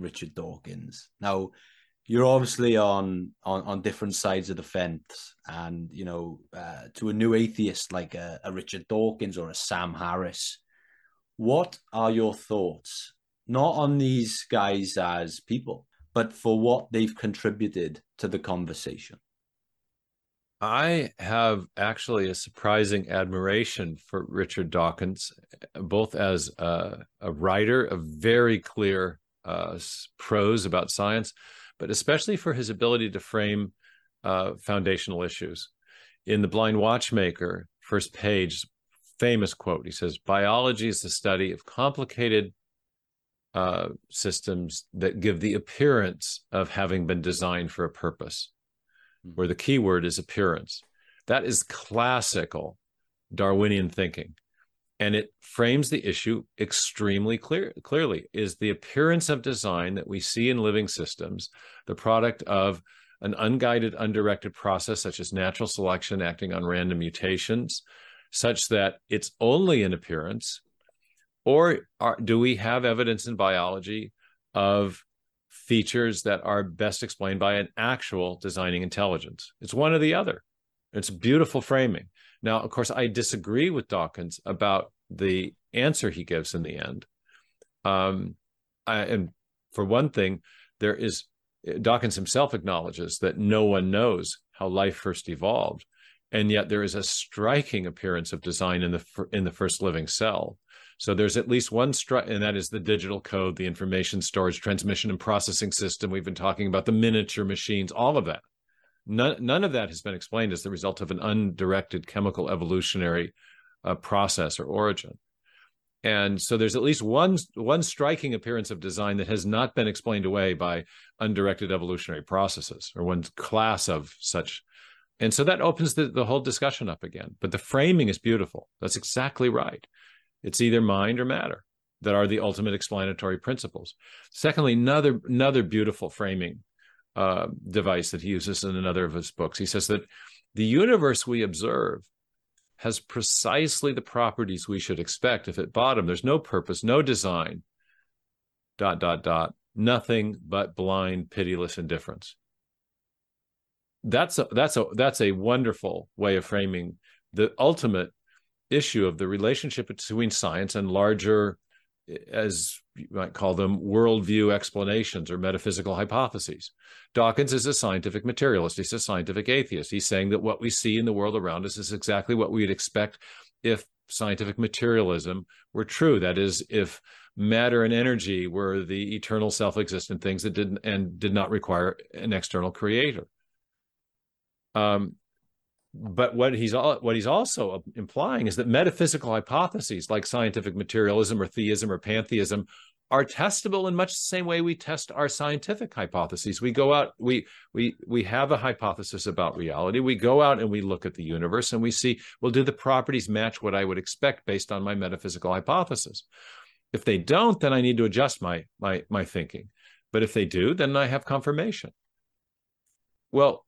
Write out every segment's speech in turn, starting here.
Richard Dawkins. Now, you're obviously on on on different sides of the fence, and you know, uh, to a new atheist like a, a Richard Dawkins or a Sam Harris, what are your thoughts not on these guys as people, but for what they've contributed to the conversation? I have actually a surprising admiration for Richard Dawkins, both as a, a writer of very clear uh, prose about science, but especially for his ability to frame uh, foundational issues. In The Blind Watchmaker, first page, famous quote he says, Biology is the study of complicated uh, systems that give the appearance of having been designed for a purpose where the key word is appearance. That is classical Darwinian thinking. And it frames the issue extremely clear, clearly. Is the appearance of design that we see in living systems the product of an unguided, undirected process, such as natural selection acting on random mutations, such that it's only an appearance? Or are, do we have evidence in biology of features that are best explained by an actual designing intelligence. It's one or the other. It's beautiful framing. Now, of course, I disagree with Dawkins about the answer he gives in the end. Um, I, and for one thing, there is Dawkins himself acknowledges that no one knows how life first evolved, and yet there is a striking appearance of design in the in the first living cell. So there's at least one stru- and that is the digital code, the information storage, transmission, and processing system. We've been talking about the miniature machines, all of that. None, none of that has been explained as the result of an undirected chemical evolutionary uh, process or origin. And so there's at least one one striking appearance of design that has not been explained away by undirected evolutionary processes or one class of such. And so that opens the, the whole discussion up again. But the framing is beautiful. That's exactly right. It's either mind or matter that are the ultimate explanatory principles. Secondly, another another beautiful framing uh, device that he uses in another of his books. He says that the universe we observe has precisely the properties we should expect if at bottom there's no purpose, no design, dot, dot, dot, nothing but blind, pitiless indifference. That's a, that's a, that's a wonderful way of framing the ultimate issue of the relationship between science and larger, as you might call them, worldview explanations or metaphysical hypotheses. Dawkins is a scientific materialist. He's a scientific atheist. He's saying that what we see in the world around us is exactly what we'd expect if scientific materialism were true. That is, if matter and energy were the eternal self-existent things that didn't and did not require an external creator. Um, but what he's what he's also implying is that metaphysical hypotheses like scientific materialism or theism or pantheism are testable in much the same way we test our scientific hypotheses. We go out we we we have a hypothesis about reality. We go out and we look at the universe and we see well do the properties match what i would expect based on my metaphysical hypothesis? If they don't then i need to adjust my my my thinking. But if they do then i have confirmation. Well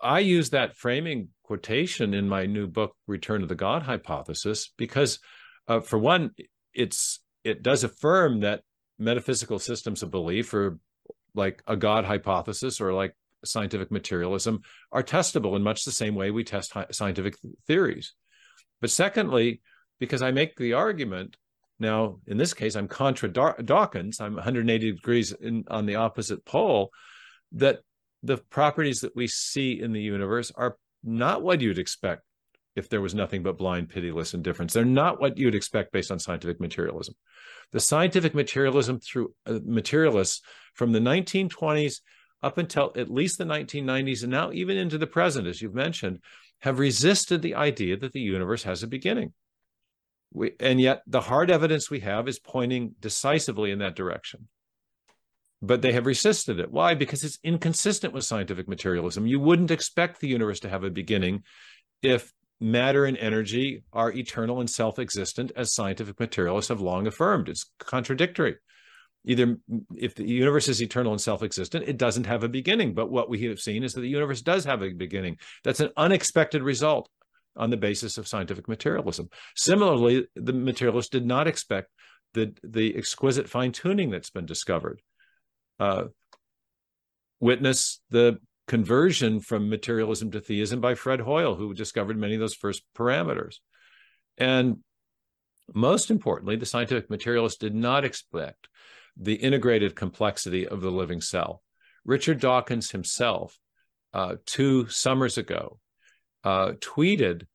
I use that framing quotation in my new book, Return to the God Hypothesis, because uh, for one, it's it does affirm that metaphysical systems of belief, or like a God hypothesis, or like scientific materialism, are testable in much the same way we test scientific theories. But secondly, because I make the argument now, in this case, I'm contra Dawkins, I'm 180 degrees in, on the opposite pole, that the properties that we see in the universe are not what you'd expect if there was nothing but blind, pitiless indifference. They're not what you'd expect based on scientific materialism. The scientific materialism through uh, materialists from the 1920s up until at least the 1990s, and now even into the present, as you've mentioned, have resisted the idea that the universe has a beginning. We, and yet, the hard evidence we have is pointing decisively in that direction but they have resisted it. Why? Because it's inconsistent with scientific materialism. You wouldn't expect the universe to have a beginning if matter and energy are eternal and self existent, as scientific materialists have long affirmed. It's contradictory. Either if the universe is eternal and self existent, it doesn't have a beginning. But what we have seen is that the universe does have a beginning. That's an unexpected result on the basis of scientific materialism. Similarly, the materialists did not expect the, the exquisite fine tuning that's been discovered uh, witness the conversion from materialism to theism by Fred Hoyle, who discovered many of those first parameters. And most importantly, the scientific materialists did not expect the integrated complexity of the living cell. Richard Dawkins himself, uh, two summers ago, uh, tweeted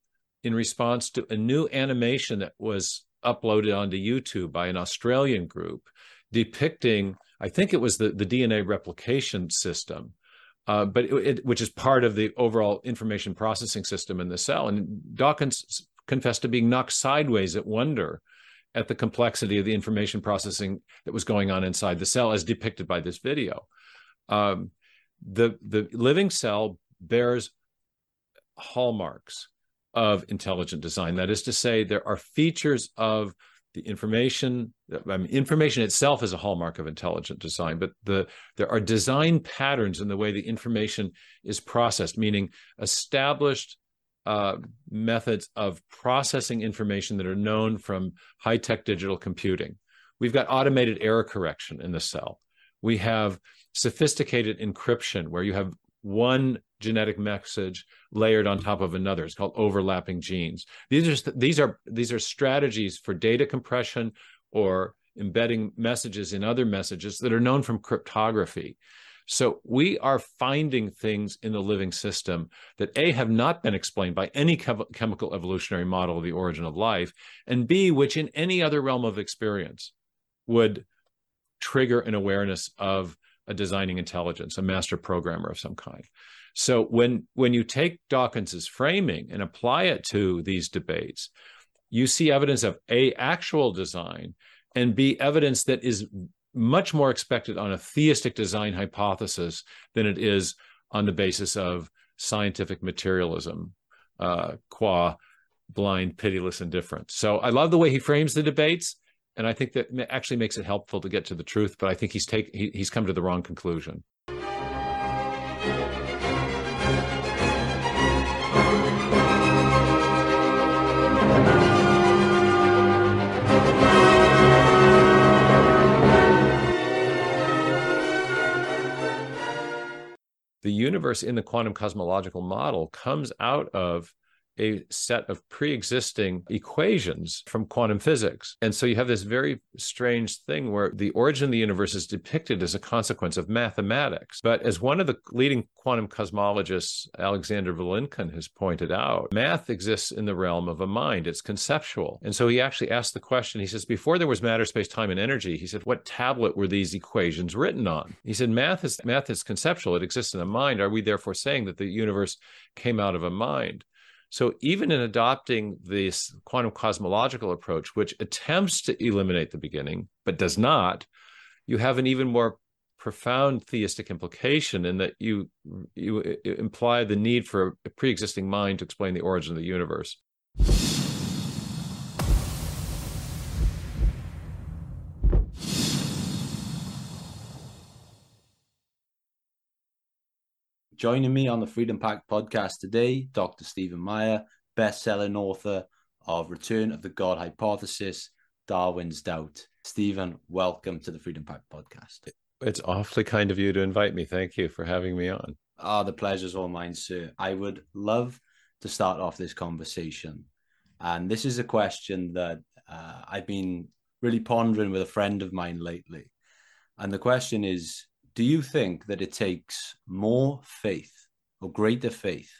in response to a new animation that was uploaded onto YouTube by an Australian group depicting, I think it was the, the DNA replication system, uh, but it, it, which is part of the overall information processing system in the cell. And Dawkins confessed to being knocked sideways at wonder at the complexity of the information processing that was going on inside the cell, as depicted by this video. Um, the the living cell bears hallmarks of intelligent design. That is to say, there are features of the information. I mean, information itself is a hallmark of intelligent design, but the there are design patterns in the way the information is processed, meaning established uh, methods of processing information that are known from high tech digital computing. We've got automated error correction in the cell. We have sophisticated encryption where you have one genetic message layered on top of another. It's called overlapping genes. These are these are these are strategies for data compression or embedding messages in other messages that are known from cryptography. So we are finding things in the living system that A, have not been explained by any chemical evolutionary model of the origin of life, and B, which in any other realm of experience would trigger an awareness of a designing intelligence, a master programmer of some kind. So when when you take Dawkins's framing and apply it to these debates, you see evidence of a actual design and b evidence that is much more expected on a theistic design hypothesis than it is on the basis of scientific materialism, uh, qua blind, pitiless indifference. So I love the way he frames the debates, and I think that actually makes it helpful to get to the truth. But I think he's take he, he's come to the wrong conclusion. the universe in the quantum cosmological model comes out of a set of pre-existing equations from quantum physics. And so you have this very strange thing where the origin of the universe is depicted as a consequence of mathematics. But as one of the leading quantum cosmologists, Alexander Vilenkin, has pointed out, math exists in the realm of a mind. It's conceptual. And so he actually asked the question, he says, before there was matter, space, time, and energy, he said, what tablet were these equations written on? He said, math is math is conceptual. It exists in a mind. Are we therefore saying that the universe came out of a mind? So even in adopting this quantum cosmological approach, which attempts to eliminate the beginning but does not, you have an even more profound theistic implication in that you you imply the need for a pre-existing mind to explain the origin of the universe. Joining me on the Freedom Pact podcast today, Dr. Stephen Meyer, best-selling author of Return of the God Hypothesis, Darwin's Doubt. Stephen, welcome to the Freedom Pact podcast. It's awfully kind of you to invite me. Thank you for having me on. Ah, oh, the pleasure's all mine, sir. I would love to start off this conversation. And this is a question that uh, I've been really pondering with a friend of mine lately. And the question is do you think that it takes more faith or greater faith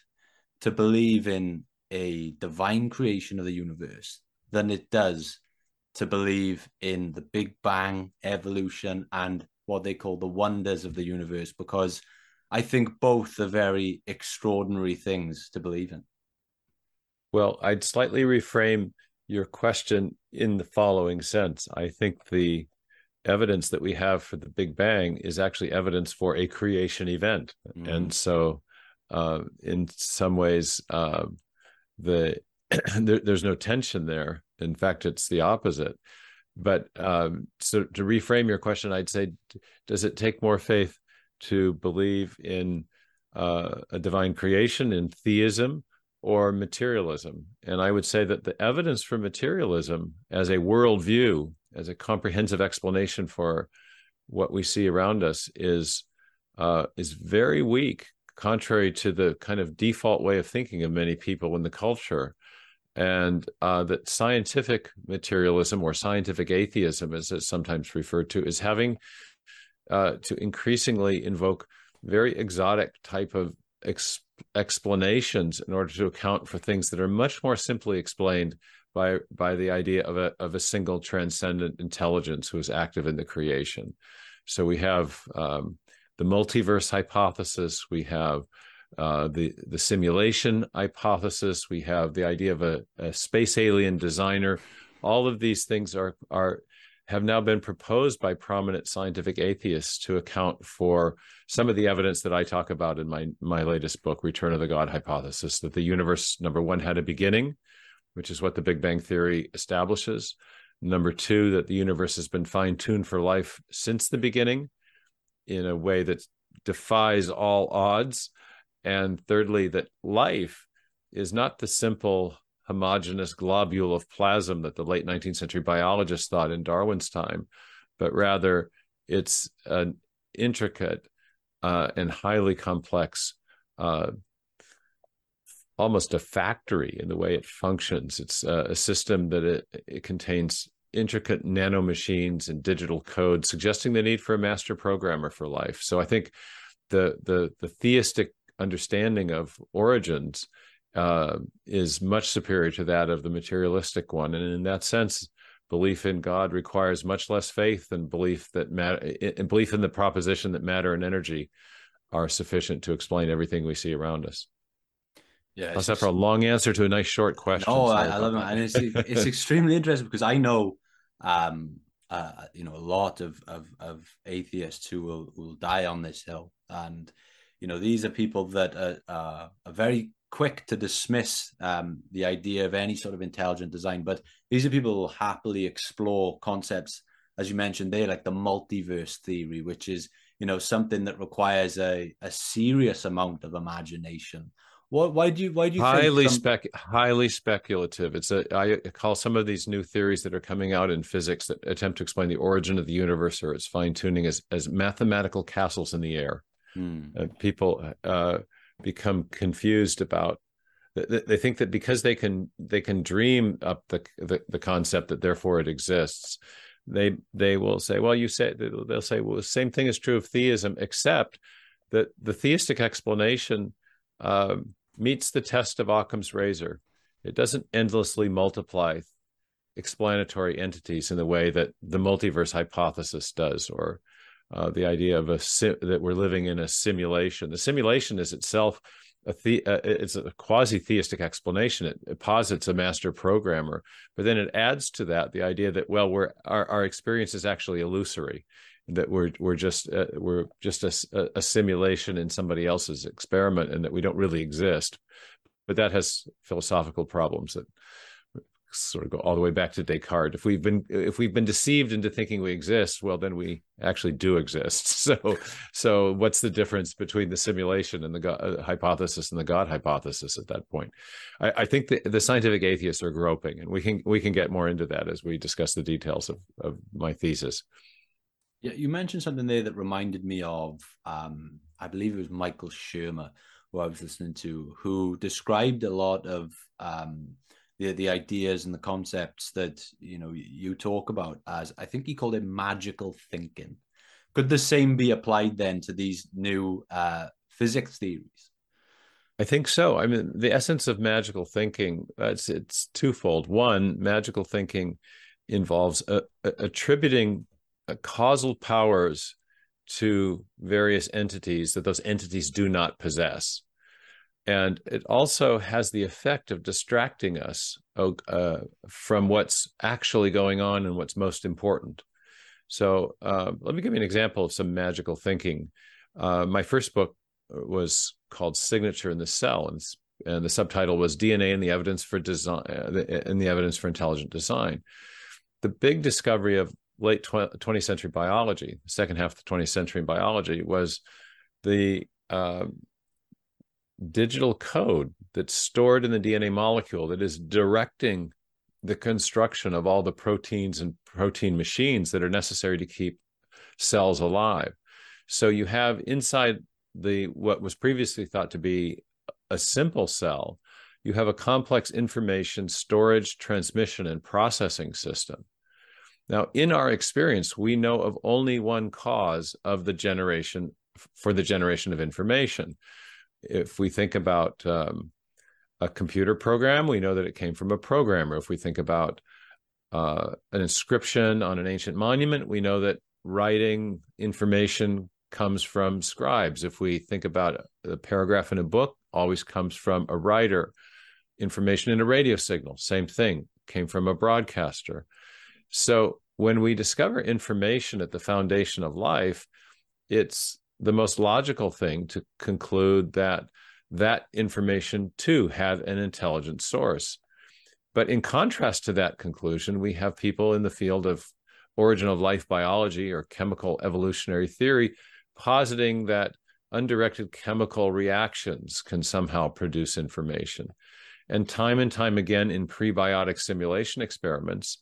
to believe in a divine creation of the universe than it does to believe in the Big Bang, evolution, and what they call the wonders of the universe? Because I think both are very extraordinary things to believe in. Well, I'd slightly reframe your question in the following sense. I think the evidence that we have for the Big Bang is actually evidence for a creation event, mm-hmm. and so uh, in some ways, uh, the there, there's no tension there. In fact, it's the opposite. But um, so to reframe your question, I'd say, does it take more faith to believe in uh, a divine creation, in theism, or materialism? And I would say that the evidence for materialism as a worldview as a comprehensive explanation for what we see around us is uh, is very weak, contrary to the kind of default way of thinking of many people in the culture, and uh, that scientific materialism or scientific atheism, as it's sometimes referred to, is having uh, to increasingly invoke very exotic type of ex- explanations in order to account for things that are much more simply explained by by the idea of a of a single transcendent intelligence who is active in the creation. So we have um, the multiverse hypothesis. We have uh, the the simulation hypothesis. We have the idea of a, a space alien designer. All of these things are are have now been proposed by prominent scientific atheists to account for some of the evidence that I talk about in my my latest book, Return of the God Hypothesis, that the universe number one had a beginning, which is what the Big Bang Theory establishes. Number two, that the universe has been fine tuned for life since the beginning in a way that defies all odds. And thirdly, that life is not the simple homogeneous globule of plasm that the late 19th century biologists thought in Darwin's time, but rather it's an intricate uh, and highly complex, uh, almost a factory in the way it functions. It's a, a system that it, it contains intricate nano machines and digital code, suggesting the need for a master programmer for life. So I think the the the theistic understanding of origins uh, is much superior to that of the materialistic one. And in that sense, belief in God requires much less faith than belief that matter, belief in the proposition that matter and energy are sufficient to explain everything we see around us. Yeah, that's for a long answer to a nice short question. Oh, I, I, love it, and it's it's extremely interesting because I know, um, uh, you know, a lot of of, of atheists who will will die on this hill, and you know, these are people that are, uh, are very quick to dismiss um, the idea of any sort of intelligent design, but these are people who will happily explore concepts, as you mentioned there, like the multiverse theory, which is you know something that requires a, a serious amount of imagination. What, why do you why do you highly some... spec highly speculative? It's a I call some of these new theories that are coming out in physics that attempt to explain the origin of the universe or its fine tuning as as mathematical castles in the air. Hmm. Uh, people uh, become confused about they think that because they can they can dream up the, the, the concept that therefore it exists they they will say well you say they'll say well the same thing is true of theism except that the theistic explanation uh, meets the test of Occam's razor it doesn't endlessly multiply explanatory entities in the way that the multiverse hypothesis does or uh, the idea of a si- that we're living in a simulation. The simulation is itself a the- uh, it's a quasi theistic explanation. It, it, posits a master programmer, but then it adds to that the idea that well, we're our, our experience is actually illusory, that we're we're just uh, we're just a, a simulation in somebody else's experiment, and that we don't really exist. But that has philosophical problems that sort of go all the way back to Descartes. If we've been if we've been deceived into thinking we exist, well, then we actually do exist. So, so what's the difference between the simulation and the God, uh, hypothesis and the God hypothesis at that point? I, I think the, the, scientific atheists are groping, and we can we can get more into that as we discuss the details of of my thesis. Yeah, you mentioned something there that reminded me of, um, I believe it was Michael Shermer, who I was listening to, who described a lot of um, the the ideas and the concepts that you know you talk about as I think he called it magical thinking. Could the same be applied then to these new uh, physics theories? I think so. I mean, the essence of magical thinking it's it's twofold. One, magical thinking involves a, attributing uh, causal powers to various entities that those entities do not possess and it also has the effect of distracting us uh, from what's actually going on and what's most important. So uh, let me give you an example of some magical thinking. Uh, my first book was called Signature in the Cell, and, and the subtitle was DNA and the evidence for design uh, and the evidence for intelligent design. The big discovery of late 20th century biology, second half of the 20th century biology, was the uh, digital code that's stored in the DNA molecule that is directing the construction of all the proteins and protein machines that are necessary to keep cells alive. So you have inside the what was previously thought to be a simple cell, you have a complex information storage, transmission, and processing system. Now, in our experience, we know of only one cause of the generation for the generation of information. If we think about um, a computer program, we know that it came from a programmer. If we think about uh, an inscription on an ancient monument, we know that writing information comes from scribes. If we think about a paragraph in a book, always comes from a writer. Information in a radio signal, same thing, came from a broadcaster. So when we discover information at the foundation of life, it's the most logical thing to conclude that that information too had an intelligent source. But in contrast to that conclusion, we have people in the field of origin of life biology or chemical evolutionary theory positing that undirected chemical reactions can somehow produce information. And time and time again in prebiotic simulation experiments,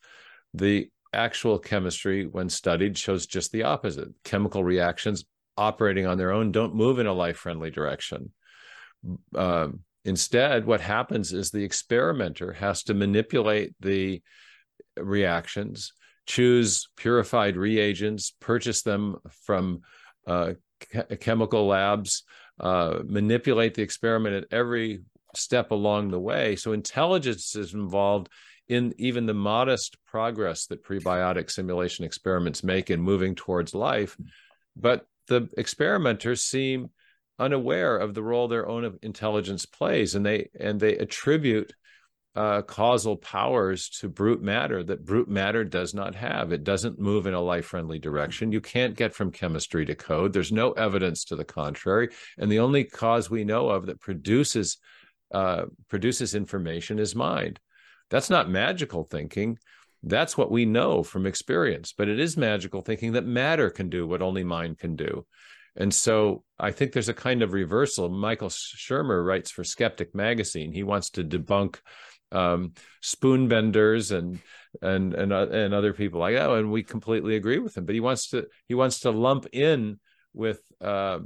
the actual chemistry, when studied, shows just the opposite. Chemical reactions operating on their own don't move in a life friendly direction. Um, instead, what happens is the experimenter has to manipulate the reactions, choose purified reagents, purchase them from uh, chemical labs, uh, manipulate the experiment at every step along the way. So intelligence is involved in even the modest progress that prebiotic simulation experiments make in moving towards life. But the experimenters seem unaware of the role their own intelligence plays, and they and they attribute uh, causal powers to brute matter that brute matter does not have. It doesn't move in a life friendly direction. You can't get from chemistry to code. There's no evidence to the contrary. And the only cause we know of that produces uh, produces information is mind. That's not magical thinking. That's what we know from experience. But it is magical thinking that matter can do what only mind can do. And so I think there's a kind of reversal. Michael Shermer writes for Skeptic Magazine. He wants to debunk um, spoon benders and and and uh, and other people like oh and we completely agree with him but he wants to he wants to lump in with uh,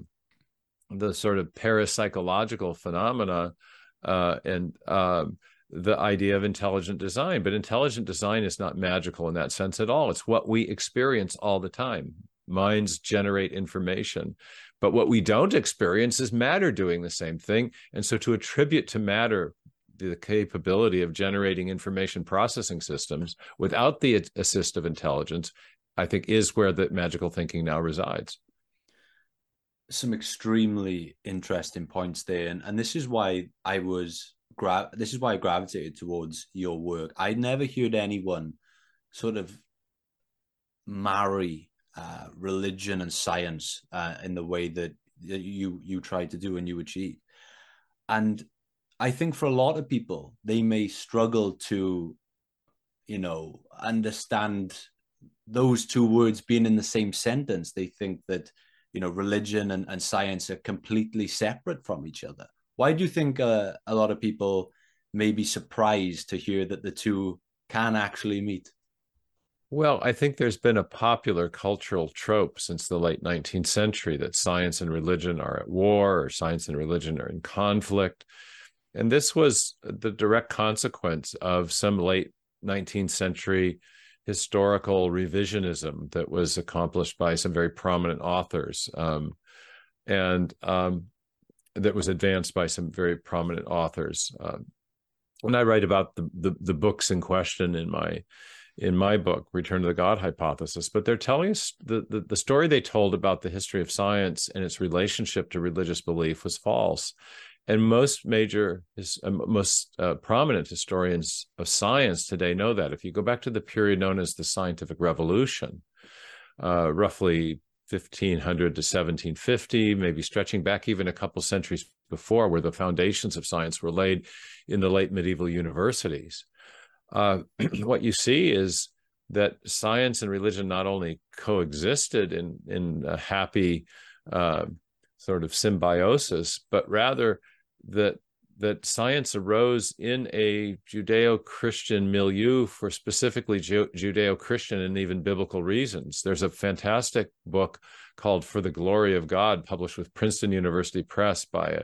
the sort of parapsychological phenomena uh, and uh, the idea of intelligent design but intelligent design is not magical in that sense at all. It's what we experience all the time. Minds generate information but what we don't experience is matter doing the same thing. And so to attribute to matter the capability of generating information processing systems without the assist of intelligence, I think is where the magical thinking now resides. Some extremely interesting points there, and, and this is why I was gra- this is why I gravitated towards your work. I never heard anyone sort of marry uh, religion and science uh, in the way that you you try to do and you achieve. And I think for a lot of people, they may struggle to, you know, understand those two words being in the same sentence. They think that, you know, religion and, and science are completely separate from each other. Why do you think uh, a lot of people may be surprised to hear that the two can actually meet? Well, I think there's been a popular cultural trope since the late 19th century that science and religion are at war or science and religion are in conflict. And this was the direct consequence of some late 19th century historical revisionism that was accomplished by some very prominent authors um, and um, that was advanced by some very prominent authors. Um, and I write about the, the, the books in question in my in my book, Return to the God Hypothesis, but they're telling us the, the, the story they told about the history of science and its relationship to religious belief was false and most major uh, most uh, prominent historians of science today know that if you go back to the period known as the scientific revolution uh, roughly 1500 to 1750 maybe stretching back even a couple centuries before where the foundations of science were laid in the late medieval universities. Uh, what you see is that science and religion not only coexisted in in a happy uh, sort of symbiosis, but rather that that science arose in a Judeo-Christian milieu for specifically Ju- Judeo-Christian and even biblical reasons. There's a fantastic book called "For the Glory of God," published with Princeton University Press by a,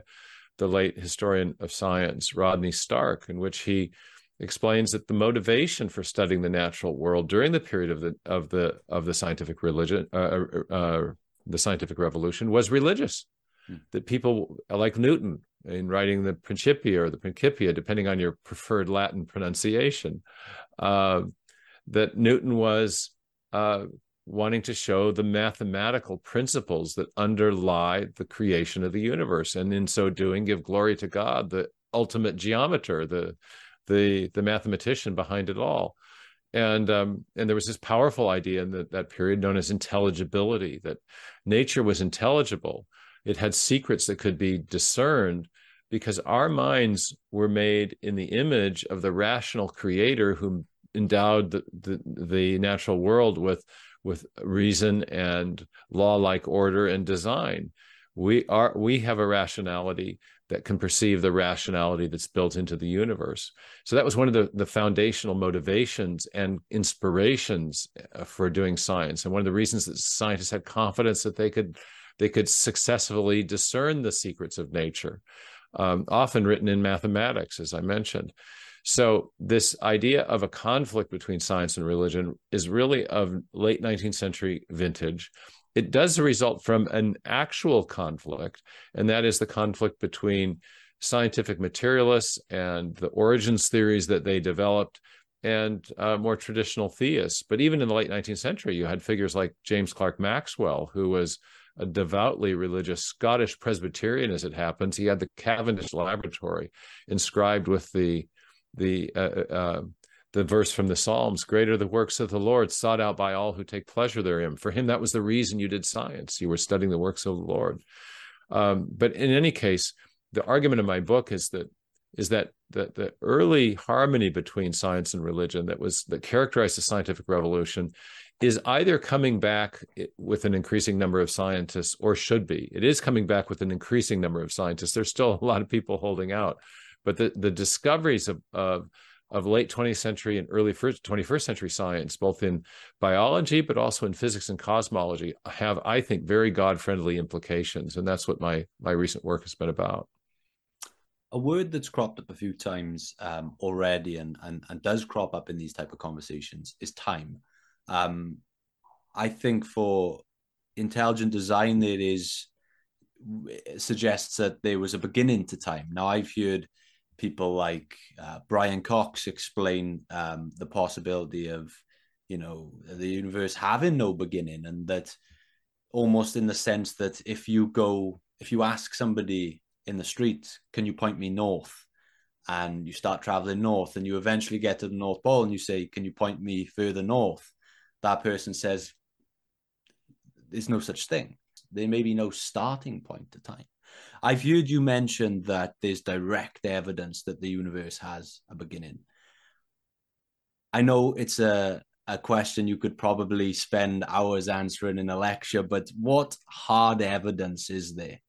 the late historian of science Rodney Stark, in which he explains that the motivation for studying the natural world during the period of the of the of the scientific religion uh, uh, uh the scientific revolution was religious hmm. that people like newton in writing the principia or the principia depending on your preferred latin pronunciation uh, that newton was uh, wanting to show the mathematical principles that underlie the creation of the universe and in so doing give glory to god the ultimate geometer the the the mathematician behind it all. And um, and there was this powerful idea in the, that period known as intelligibility that nature was intelligible it had secrets that could be discerned because our minds were made in the image of the rational creator who endowed the, the, the natural world with with reason and law like order and design we are we have a rationality that can perceive the rationality that's built into the universe. So that was one of the, the foundational motivations and inspirations uh, for doing science, and one of the reasons that scientists had confidence that they could they could successfully discern the secrets of nature, um, often written in mathematics, as I mentioned. So this idea of a conflict between science and religion is really of late 19th century vintage it does result from an actual conflict, and that is the conflict between scientific materialists and the origins theories that they developed and uh, more traditional theists. But even in the late 19th century, you had figures like James Clerk Maxwell, who was a devoutly religious Scottish Presbyterian, as it happens. He had the Cavendish Laboratory inscribed with the the uh, uh, the verse from the Psalms, greater the works of the Lord sought out by all who take pleasure therein. For him, that was the reason you did science. You were studying the works of the Lord. Um, but in any case, the argument in my book is that is that the, the early harmony between science and religion that was that characterized the scientific revolution is either coming back with an increasing number of scientists or should be. It is coming back with an increasing number of scientists. There's still a lot of people holding out, but the, the discoveries of, of of late 20th century and early 21st century science, both in biology but also in physics and cosmology, have, I think, very God-friendly implications, and that's what my my recent work has been about. A word that's cropped up a few times um, already, and, and and does crop up in these type of conversations, is time. Um, I think for intelligent design, there is suggests that there was a beginning to time. Now I've heard people like uh, Brian Cox explain um, the possibility of, you know, the universe having no beginning, and that almost in the sense that if you go, if you ask somebody in the street, can you point me north? And you start traveling north, and you eventually get to the North Pole, and you say, Can you point me further north? That person says, There's no such thing. There may be no starting point to time. I've heard you mention that there's direct evidence that the universe has a beginning. I know it's a, a question you could probably spend hours answering in a lecture, but what hard evidence is there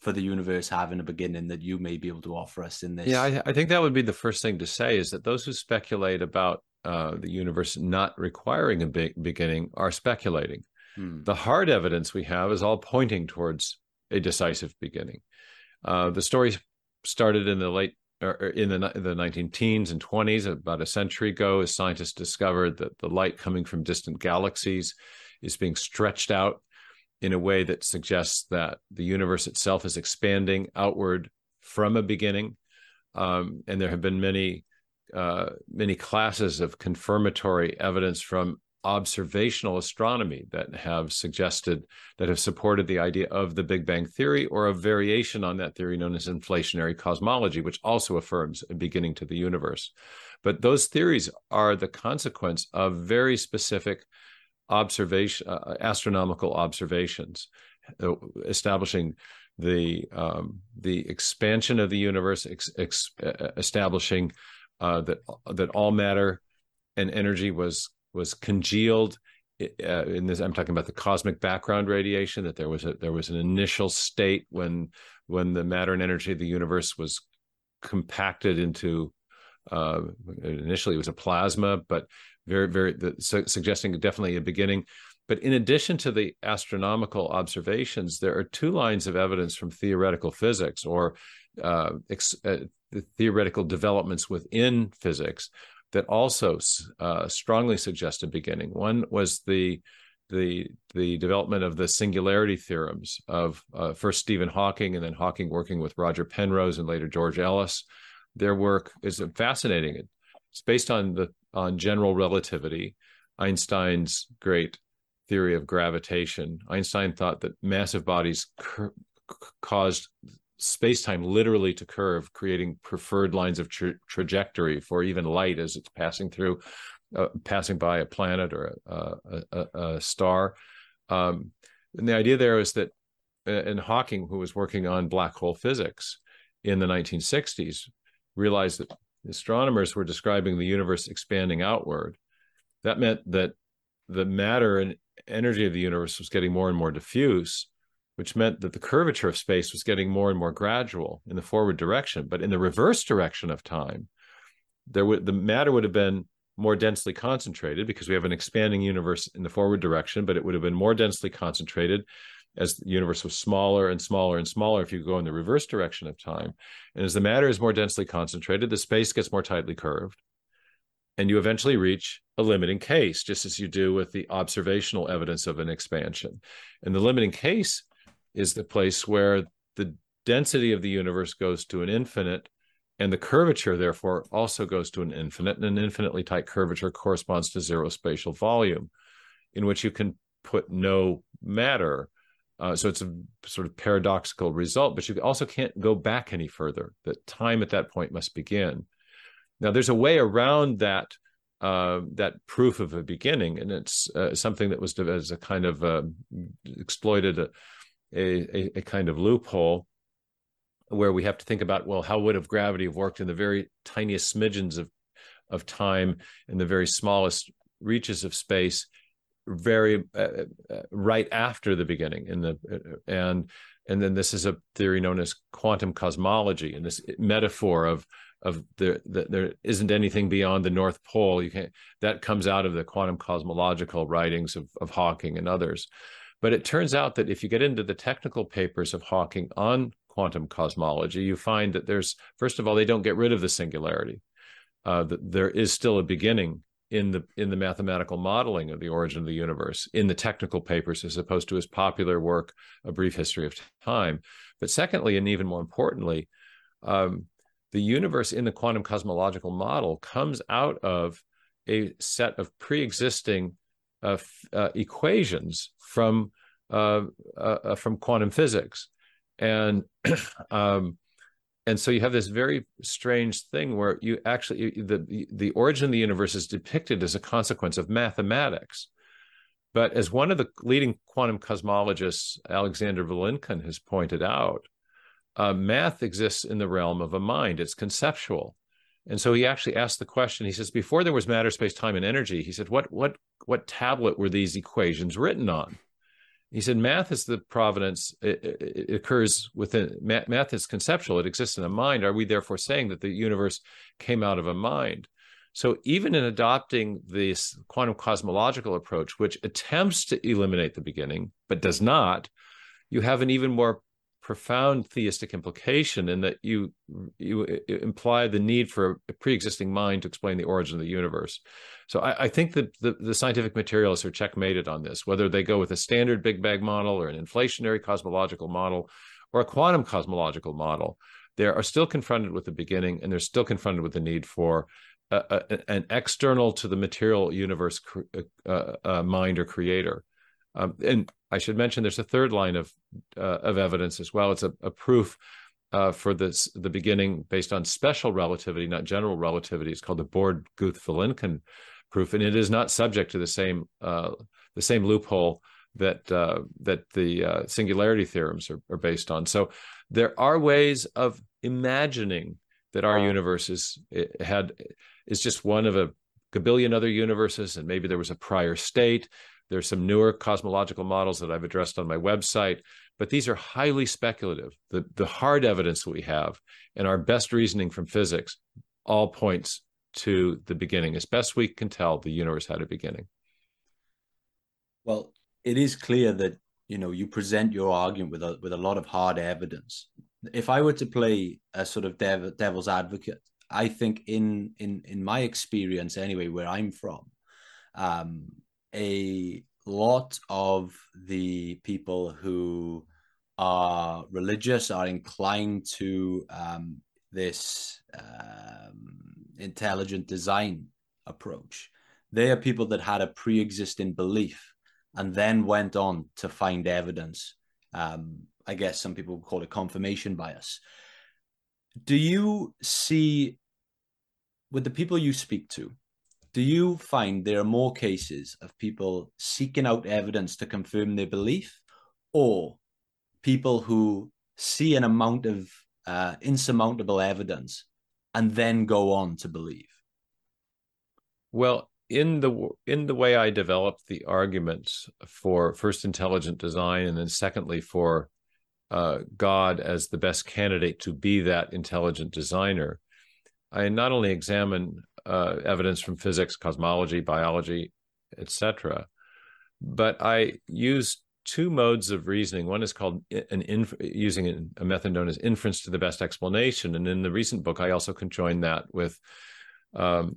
for the universe having a beginning that you may be able to offer us in this? Yeah, I, I think that would be the first thing to say is that those who speculate about uh, the universe not requiring a big beginning are speculating. Hmm. The hard evidence we have is all pointing towards a decisive beginning. Uh, the story started in the late or in the the 19 teens and 20s, about a century ago, as scientists discovered that the light coming from distant galaxies is being stretched out in a way that suggests that the universe itself is expanding outward from a beginning. Um, and there have been many uh, many classes of confirmatory evidence from observational astronomy that have suggested that have supported the idea of the Big Bang theory or a variation on that theory known as inflationary cosmology, which also affirms a beginning to the universe. But those theories are the consequence of very specific observation, uh, astronomical observations, uh, establishing the um, the expansion of the universe, ex- ex- uh, establishing uh, that that all matter and energy was was congealed uh, in this i'm talking about the cosmic background radiation that there was a there was an initial state when when the matter and energy of the universe was compacted into uh, initially it was a plasma, but very, very the, su- suggesting definitely a beginning. But in addition to the astronomical observations, there are two lines of evidence from theoretical physics or uh, ex- uh, the theoretical developments within physics that also uh, strongly suggest a beginning. One was the the the development of the singularity theorems of uh, first Stephen Hawking and then Hawking working with Roger Penrose and later George Ellis. Their work is fascinating. It's based on the on general relativity, Einstein's great theory of gravitation. Einstein thought that massive bodies caused space-time literally to curve, creating preferred lines of tra- trajectory for even light as it's passing through uh, passing by a planet or a, a, a star. Um, and the idea there is that, and Hawking, who was working on black hole physics in the 1960s, realized that astronomers were describing the universe expanding outward. That meant that the matter and energy of the universe was getting more and more diffuse, which meant that the curvature of space was getting more and more gradual in the forward direction. But in the reverse direction of time, there would the matter would have been more densely concentrated because we have an expanding universe in the forward direction, but it would have been more densely concentrated as the universe was smaller and smaller and smaller if you go in the reverse direction of time. And as the matter is more densely concentrated, the space gets more tightly curved. And you eventually reach a limiting case, just as you do with the observational evidence of an expansion. And the limiting case is the place where the density of the universe goes to an infinite and the curvature, therefore, also goes to an infinite, and an infinitely tight curvature corresponds to zero spatial volume, in which you can put no matter. Uh, so it's a sort of paradoxical result, but you also can't go back any further. That time at that point must begin. Now, there's a way around that uh, that proof of a beginning, and it's uh, something that was as a kind of uh, exploited a, a, a kind of loophole where we have to think about well how would have gravity have worked in the very tiniest smidgens of of time in the very smallest reaches of space very uh, uh, right after the beginning in the uh, and and then this is a theory known as quantum cosmology and this metaphor of of there the, there isn't anything beyond the north pole. You can't that comes out of the quantum cosmological writings of, of hawking and others but it turns out that if you get into the technical papers of hawking on quantum cosmology, you find that there's, first of all, they don't get rid of the singularity. Uh, there is still a beginning in the in the mathematical modeling of the origin of the universe in the technical papers as opposed to his popular work a brief history of time but secondly and even more importantly um, the universe in the quantum cosmological model comes out of a set of pre-existing uh, uh, equations from uh, uh, uh, from quantum physics. And um, and so you have this very strange thing where you actually the the origin of the universe is depicted as a consequence of mathematics. But as one of the leading quantum cosmologists alexander vilenkin has pointed out uh, math exists in the realm of a mind. It's conceptual and so he actually asked the question. He says before there was matter space time and energy. He said what what what tablet were these equations written on? He said math is the provenance it, it, occurs within math is conceptual. It exists in a mind. Are we therefore saying that the universe came out of a mind? So even in adopting this quantum cosmological approach which attempts to eliminate the beginning but does not you have an even more profound theistic implication in that you you imply the need for a pre-existing mind to explain the origin of the universe. So I, I think that the, the, scientific materialists are checkmated on this, whether they go with a standard Big Bang model or an inflationary cosmological model or a quantum cosmological model. They are still confronted with the beginning, and they're still confronted with the need for an external to the material universe uh, uh, mind or creator. Um, and I should mention there's a third line of uh, of evidence as well. It's a, a proof uh, for this the beginning based on special relativity, not general relativity. It's called the Borde Guth Vilenkin proof, and it is not subject to the same uh, the same loophole that uh, that the uh, singularity theorems are, are, based on. So there are ways of imagining that our universe is had is just one of a billion other universes, and maybe there was a prior state there's some newer cosmological models that I've addressed on my website, but these are highly speculative. The, the hard evidence that we have and our best reasoning from physics all points to the beginning. As best we can tell, the universe had a beginning. Well, it is clear that you know you present your argument with a with a lot of hard evidence. If I were to play a sort of dev, devil's advocate, I think in in in my experience anyway, where I'm from, um, a lot of the people who are religious are inclined to um, this um, intelligent design approach. They are people that had a pre-existing belief and then went on to find evidence. Um, I guess some people call it confirmation bias. Do you see, with the people you speak to, do you find there are more cases of people seeking out evidence to confirm their belief or people who see an amount of uh, insurmountable evidence and then go on to believe? Well, in the in the way I developed the arguments for first intelligent design, and then secondly for uh, God as the best candidate to be that intelligent designer, I not only examine uh, evidence from physics, cosmology, biology, etc., but I use two modes of reasoning. One is called an inf- using a method known as inference to the best explanation, and in the recent book, I also conjoined that with um,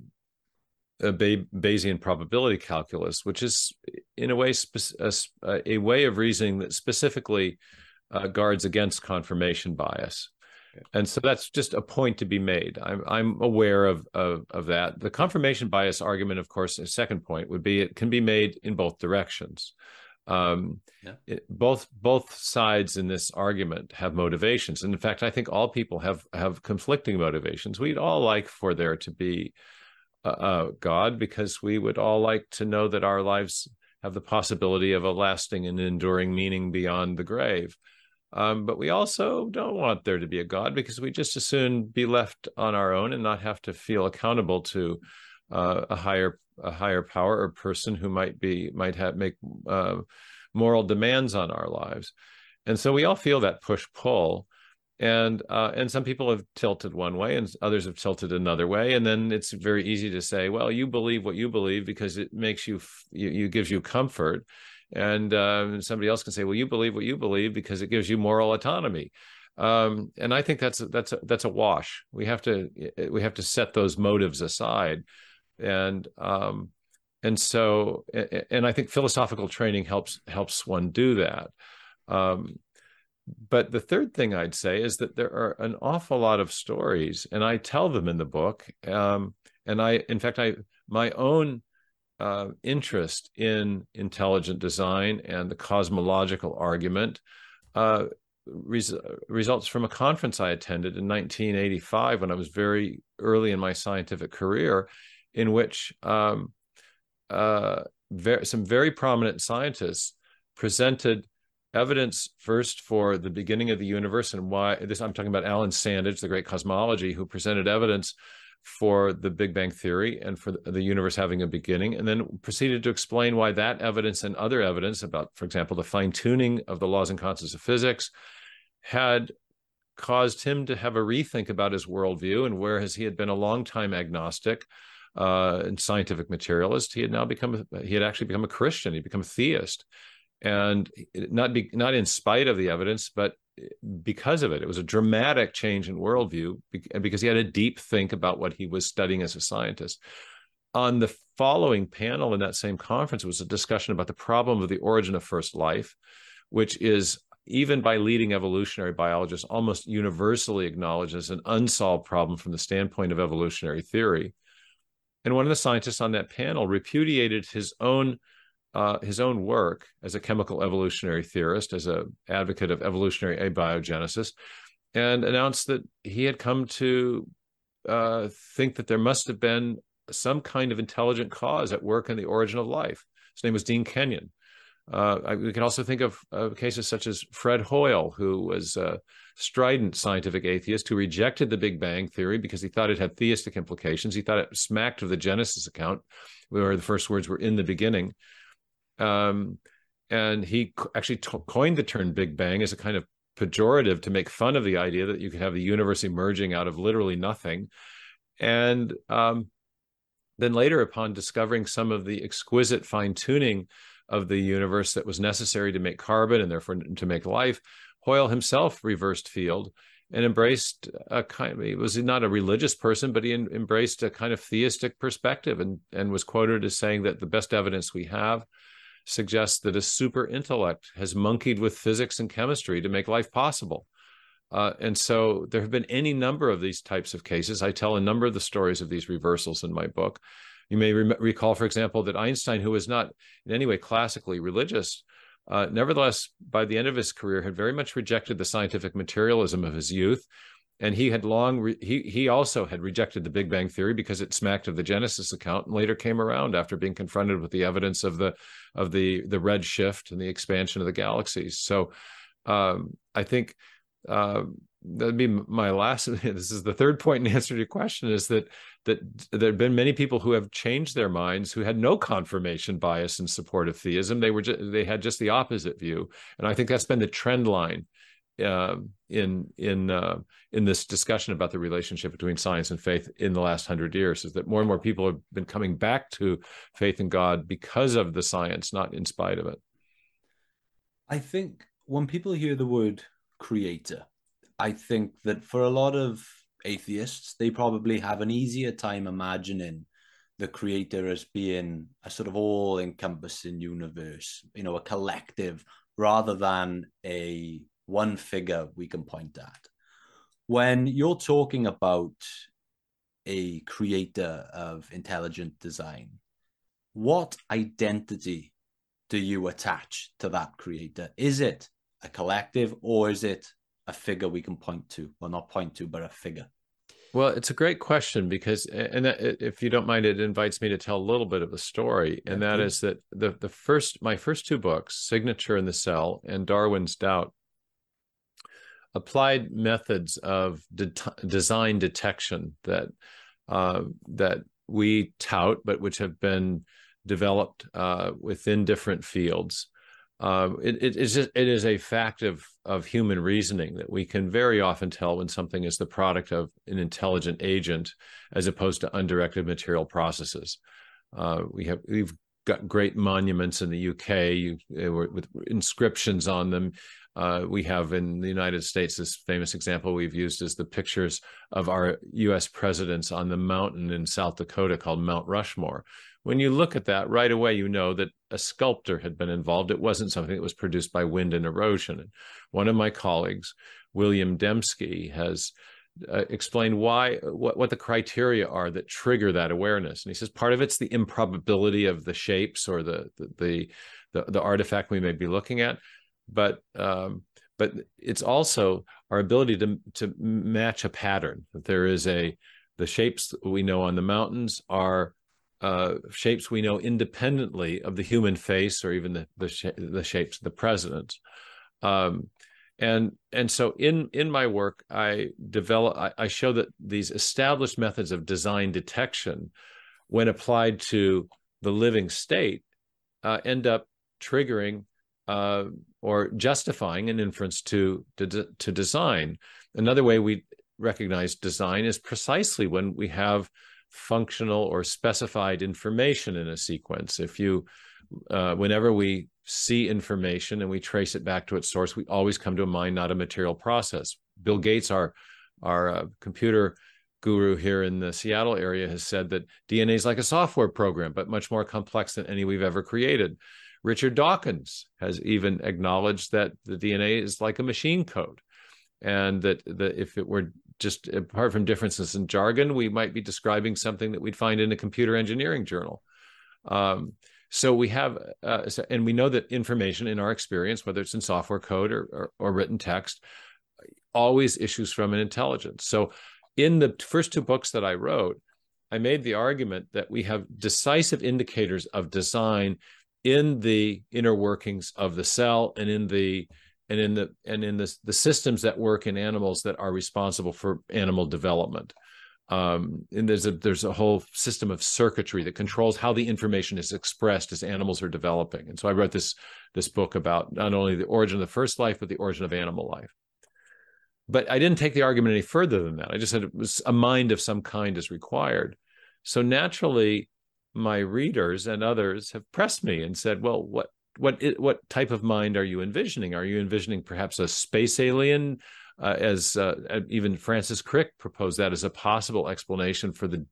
a Bayesian probability calculus, which is in a way spe- a, a, way of reasoning that specifically uh, guards against confirmation bias. And so that's just a point to be made. I'm I'm aware of, of of that. The confirmation bias argument, of course, a second point would be it can be made in both directions. Um, yeah. it, both both sides in this argument have motivations, and in fact, I think all people have have conflicting motivations. We'd all like for there to be uh, God because we would all like to know that our lives have the possibility of a lasting and enduring meaning beyond the grave. Um, but we also don't want there to be a God because we just as soon be left on our own and not have to feel accountable to uh, a higher a higher power or person who might be might have make uh, moral demands on our lives. And so we all feel that push pull and uh, and some people have tilted one way and others have tilted another way and then it's very easy to say well you believe what you believe because it makes you you, you gives you comfort and uh, somebody else can say well you believe what you believe because it gives you moral autonomy. Um, and i think that's that's a, that's a wash. We have to we have to set those motives aside. And um, and so and i think philosophical training helps helps one do that. Um, but the third thing I'd say is that there are an awful lot of stories, and I tell them in the book. Um, and I, in fact, I my own uh, interest in intelligent design and the cosmological argument uh, res- results from a conference I attended in 1985 when I was very early in my scientific career, in which um, uh, ver- some very prominent scientists presented evidence first for the beginning of the universe and why this i'm talking about Allan Sandage the great cosmology who presented evidence for the big bang theory and for the universe having a beginning and then proceeded to explain why that evidence and other evidence about for example the fine tuning of the laws and constants of physics had caused him to have a rethink about his worldview and whereas he had been a long time agnostic uh, and scientific materialist. He had now become he had actually become a christian. He'd become a theist. And not be not in spite of the evidence, but because of it. It was a dramatic change in worldview because he had a deep think about what he was studying as a scientist. On the following panel in that same conference was a discussion about the problem of the origin of first life, which is even by leading evolutionary biologists almost universally acknowledged as an unsolved problem from the standpoint of evolutionary theory. And one of the scientists on that panel repudiated his own uh, his own work as a chemical evolutionary theorist, as an advocate of evolutionary abiogenesis, and announced that he had come to uh, think that there must have been some kind of intelligent cause at work in the origin of life. His name was Dean Kenyon. Uh, we can also think of cases such as Fred Hoyle, who was a strident scientific atheist who rejected the Big Bang theory because he thought it had theistic implications. He thought it smacked of the Genesis account, where the first words were in the beginning. Um, and he actually t- coined the term Big Bang as a kind of pejorative to make fun of the idea that you could have the universe emerging out of literally nothing. And um, then later, upon discovering some of the exquisite fine tuning of the universe that was necessary to make carbon and therefore to make life, Hoyle himself reversed field and embraced a kind of, he was not a religious person, but he embraced a kind of theistic perspective and, and was quoted as saying that the best evidence we have suggests that a super intellect has monkeyed with physics and chemistry to make life possible. Uh, and so there have been any number of these types of cases. I tell a number of the stories of these reversals in my book. You may re- recall, for example, that Einstein, who was not in any way classically religious, uh, nevertheless, by the end of his career, had very much rejected the scientific materialism of his youth. And he had long, re- he, he also had rejected the Big Bang Theory because it smacked of the Genesis account and later came around after being confronted with the evidence of the, of the, the red shift and the expansion of the galaxies. So um, I think uh, that'd be my last this is the third point in answer to your question is that that there have been many people who have changed their minds who had no confirmation bias in support of theism they were just, they had just the opposite view and i think that's been the trend line uh, in in uh, in this discussion about the relationship between science and faith in the last hundred years is that more and more people have been coming back to faith in God because of the science, not in spite of it. I think when people hear the word creator, I think that for a lot of atheists, they probably have an easier time imagining the creator as being a sort of all encompassing universe, you know, a collective rather than a one figure we can point at. When you're talking about a creator of intelligent design, what identity do you attach to that creator? Is it a collective or is it a figure we can point to? Well, not point to, but a figure. Well, it's a great question because, and uh, if you don't mind, it invites me to tell a little bit of a story, and that is that the the first my first two books, Signature in the Cell and Darwin's Doubt, applied methods of de- design detection that uh, that we tout, but which have been developed uh, within different fields. Uh, it, it is just, it is a fact of of human reasoning that we can very often tell when something is the product of an intelligent agent as opposed to undirected material processes. Uh, we have we've got great monuments in the UK you, with inscriptions on them. Uh, we have in the United States this famous example we've used is the pictures of our U.S. presidents on the mountain in South Dakota called Mount Rushmore. When you look at that right away, you know that a sculptor had been involved. It wasn't something that was produced by wind and erosion. And one of my colleagues, William Dembski, has uh, explained why what, what the criteria are that trigger that awareness. And he says part of it's the improbability of the shapes or the the the, the, the artifact we may be looking at but um, but it's also our ability to to match a pattern. There is a the shapes we know on the mountains are uh, shapes we know independently of the human face or even the the, sh- the shapes of the president. Um, and and so in in my work, I develop I, I show that these established methods of design detection, when applied to the living state, uh, end up triggering uh, or justifying an inference to, to, to design. Another way we recognize design is precisely when we have functional or specified information in a sequence. If you, uh, whenever we see information and we trace it back to its source, we always come to a mind, not a material process. Bill Gates, our our uh, computer guru here in the Seattle area, has said that DNA is like a software program, but much more complex than any we've ever created. Richard Dawkins has even acknowledged that the DNA is like a machine code, and that if it were just apart from differences in jargon, we might be describing something that we'd find in a computer engineering journal. Um, so we have, uh, and we know that information in our experience, whether it's in software code or, or, or written text, always issues from an intelligence. So in the first two books that I wrote, I made the argument that we have decisive indicators of design in the inner workings of the cell and in the and in the and in the, the systems that work in animals that are responsible for animal development um, and there's a there's a whole system of circuitry that controls how the information is expressed as animals are developing. And so I wrote this this book about not only the origin of the first life but the origin of animal life. But I didn't take the argument any further than that. I just said it was a mind of some kind is required. So naturally, my readers and others have pressed me and said, "Well, what what what type of mind are you envisioning? Are you envisioning perhaps a space alien?" Uh, as uh, even Francis Crick proposed that as a possible explanation for the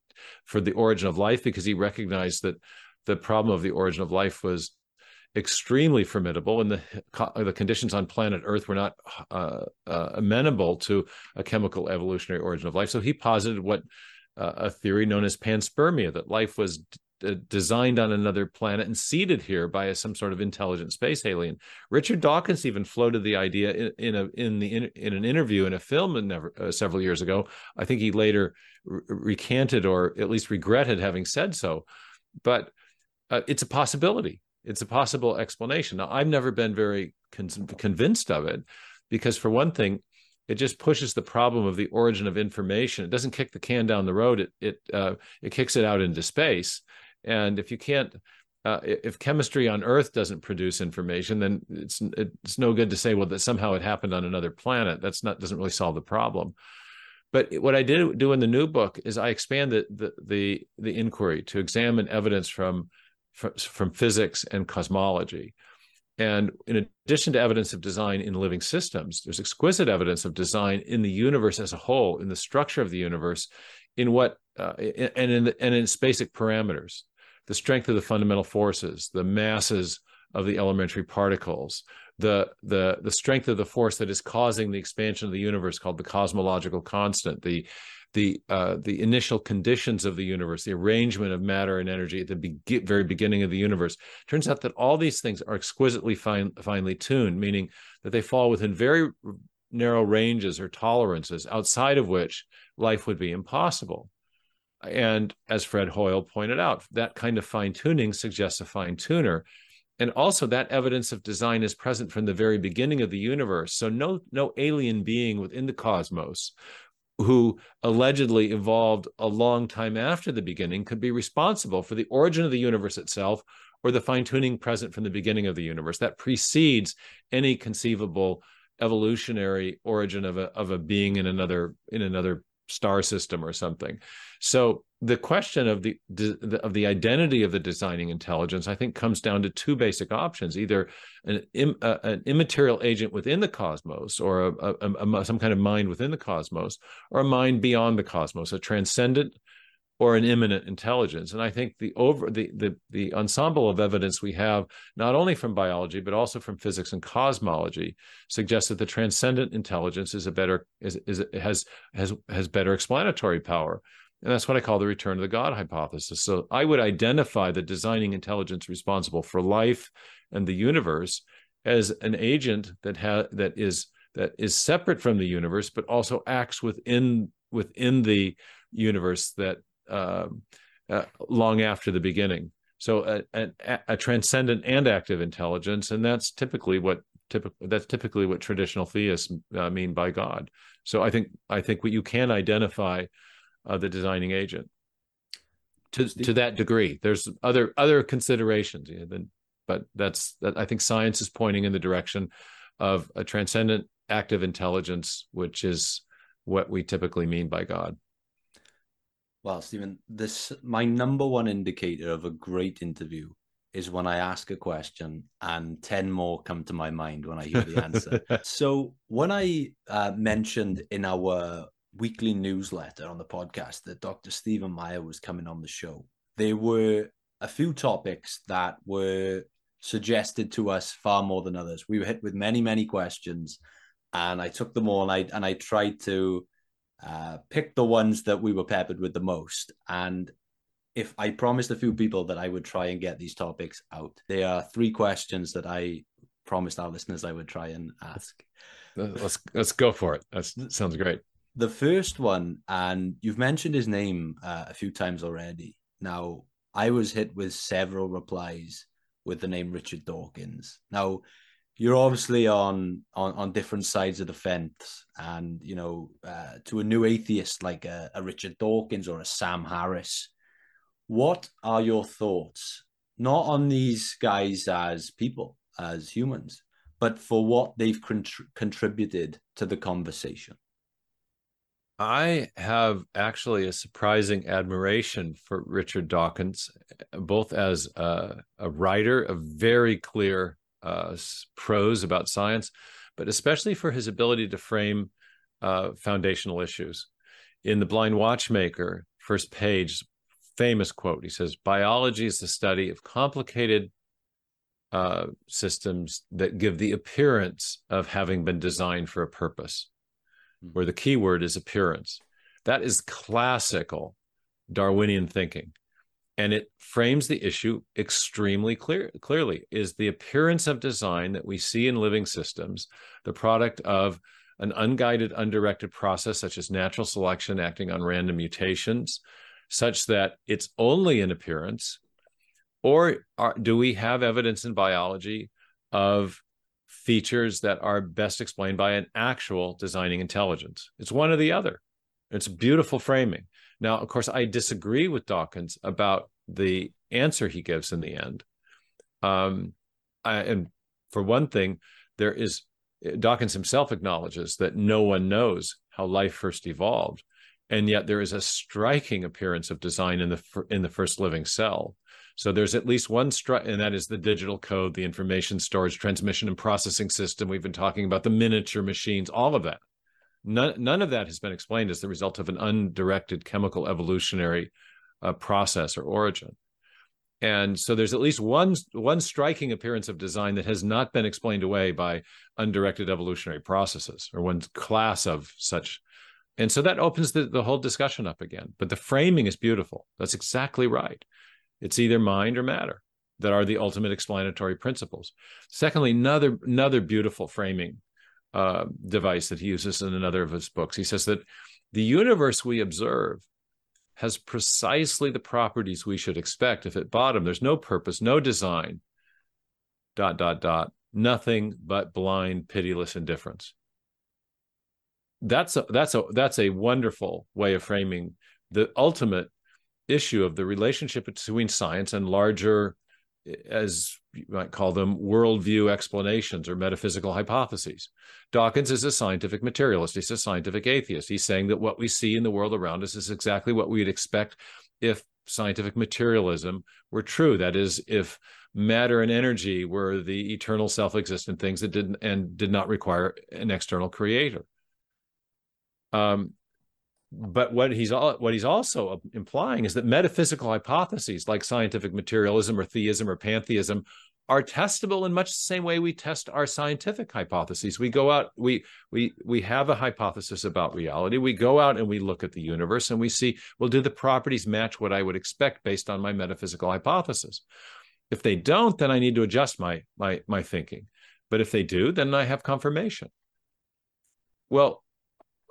for the origin of life, because he recognized that the problem of the origin of life was extremely formidable, and the the conditions on planet Earth were not uh, uh, amenable to a chemical evolutionary origin of life. So he posited what uh, a theory known as panspermia that life was uh, designed on another planet and seeded here by a, some sort of intelligent space alien. Richard Dawkins even floated the idea in, in a in the in, in, an interview in a film never, uh, several years ago. I think he later re- recanted or at least regretted having said so, but uh, it's a possibility. It's a possible explanation. Now, I've never been very con- convinced of it because, for one thing, it just pushes the problem of the origin of information. It doesn't kick the can down the road. It it uh, it kicks it out into space and if you can't, uh, if chemistry on Earth doesn't produce information, then it's it's no good to say well that somehow it happened on another planet. That's not doesn't really solve the problem. But what I did do in the new book is I expand the the the, the inquiry to examine evidence from, from from physics and cosmology. And in addition to evidence of design in living systems, there's exquisite evidence of design in the universe as a whole, in the structure of the universe, in what uh, and in the, and in its basic parameters the strength of the fundamental forces, the masses of the elementary particles, the the the strength of the force that is causing the expansion of the universe called the cosmological constant, the the uh, the initial conditions of the universe, the arrangement of matter and energy at the be- very beginning of the universe. Turns out that all these things are exquisitely fine, finely tuned, meaning that they fall within very narrow ranges or tolerances outside of which life would be impossible. And as Fred Hoyle pointed out, that kind of fine tuning suggests a fine tuner. And also that evidence of design is present from the very beginning of the universe. So no, no alien being within the cosmos who allegedly evolved a long time after the beginning could be responsible for the origin of the universe itself or the fine tuning present from the beginning of the universe that precedes any conceivable evolutionary origin of a, of a being in another in another star system or something. So the question of the, of the identity of the designing intelligence, I think, comes down to two basic options: either an, uh, an immaterial agent within the cosmos, or a, a, a, some kind of mind within the cosmos, or a mind beyond the cosmos, a transcendent or an immanent intelligence. And I think the over the the the ensemble of evidence we have, not only from biology but also from physics and cosmology, suggests that the transcendent intelligence is a better is is has has has better explanatory power. And that's what I call the return of the God hypothesis. So I would identify the designing intelligence responsible for life and the universe as an agent that ha- that is that is separate from the universe, but also acts within within the universe that uh, uh, long after the beginning. So a, a, a, transcendent and active intelligence, and that's typically what typical that's typically what traditional theists uh, mean by God. So I think I think what you can identify uh, the designing agent to to that degree. There's other other considerations, you know, then, but that's that. I think science is pointing in the direction of a transcendent active intelligence, which is what we typically mean by God. Well, Stephen, this my number one indicator of a great interview is when I ask a question and 10 more come to my mind when I hear the answer. so, when I uh, mentioned in our weekly newsletter on the podcast that Dr. Stephen Meyer was coming on the show, there were a few topics that were suggested to us far more than others. We were hit with many, many questions, and I took them all and I, and I tried to uh, picked the ones that we were peppered with the most. And if I promised a few people that I would try and get these topics out, there are three questions that I promised our listeners I would try and ask. Let's let's go for it. That sounds great. The first one, and you've mentioned his name uh, a few times already. Now, I was hit with several replies with the name Richard Dawkins. Now, you're obviously on on on different sides of the fence, and you know, uh, to a new atheist like a, a Richard Dawkins or a Sam Harris, what are your thoughts not on these guys as people, as humans, but for what they've contributed to the conversation? I have actually a surprising admiration for Richard Dawkins, both as a, a writer a very clear uh, prose about science, but especially for his ability to frame uh, foundational issues. In The Blind Watchmaker, first page, famous quote he says, Biology is the study of complicated uh, systems that give the appearance of having been designed for a purpose, hmm. where the key word is appearance. That is classical Darwinian thinking and it frames the issue extremely clear, clearly is the appearance of design that we see in living systems the product of an unguided undirected process such as natural selection acting on random mutations such that it's only an appearance or are, do we have evidence in biology of features that are best explained by an actual designing intelligence? It's one or the other. It's beautiful framing now, of course, I disagree with Dawkins about the answer he gives in the end. Um, I, and for one thing, there is Dawkins himself acknowledges that no one knows how life first evolved, and yet there is a striking appearance of design in the in the first living cell. So there's at least one stri- and that is the digital code, the information storage, transmission, and processing system. We've been talking about the miniature machines, all of that. None, none of that has been explained as the result of an undirected chemical evolutionary uh, process or origin. And so there's at least one one striking appearance of design that has not been explained away by undirected evolutionary processes or one class of such. And so that opens the, the whole discussion up again. But the framing is beautiful. That's exactly right. It's either mind or matter that are the ultimate explanatory principles. Secondly, another another beautiful framing uh, device that he uses in another of his books. He says that the universe we observe has precisely the properties we should expect if at bottom there's no purpose, no design, dot, dot, dot, nothing but blind, pitiless indifference. That's a, that's a that's a wonderful way of framing the ultimate issue of the relationship between science and larger as you might call them worldview explanations or metaphysical hypotheses. Dawkins is a scientific materialist. He's a scientific atheist. He's saying that what we see in the world around us is exactly what we'd expect if scientific materialism were true. That is, if matter and energy were the eternal self-existent things that didn't and did not require an external creator. Um, but what he's what he's also implying is that metaphysical hypotheses like scientific materialism or theism or pantheism are testable in much the same way we test our scientific hypotheses. We go out we we we have a hypothesis about reality. We go out and we look at the universe and we see well do the properties match what i would expect based on my metaphysical hypothesis? If they don't then i need to adjust my my my thinking. But if they do then i have confirmation. Well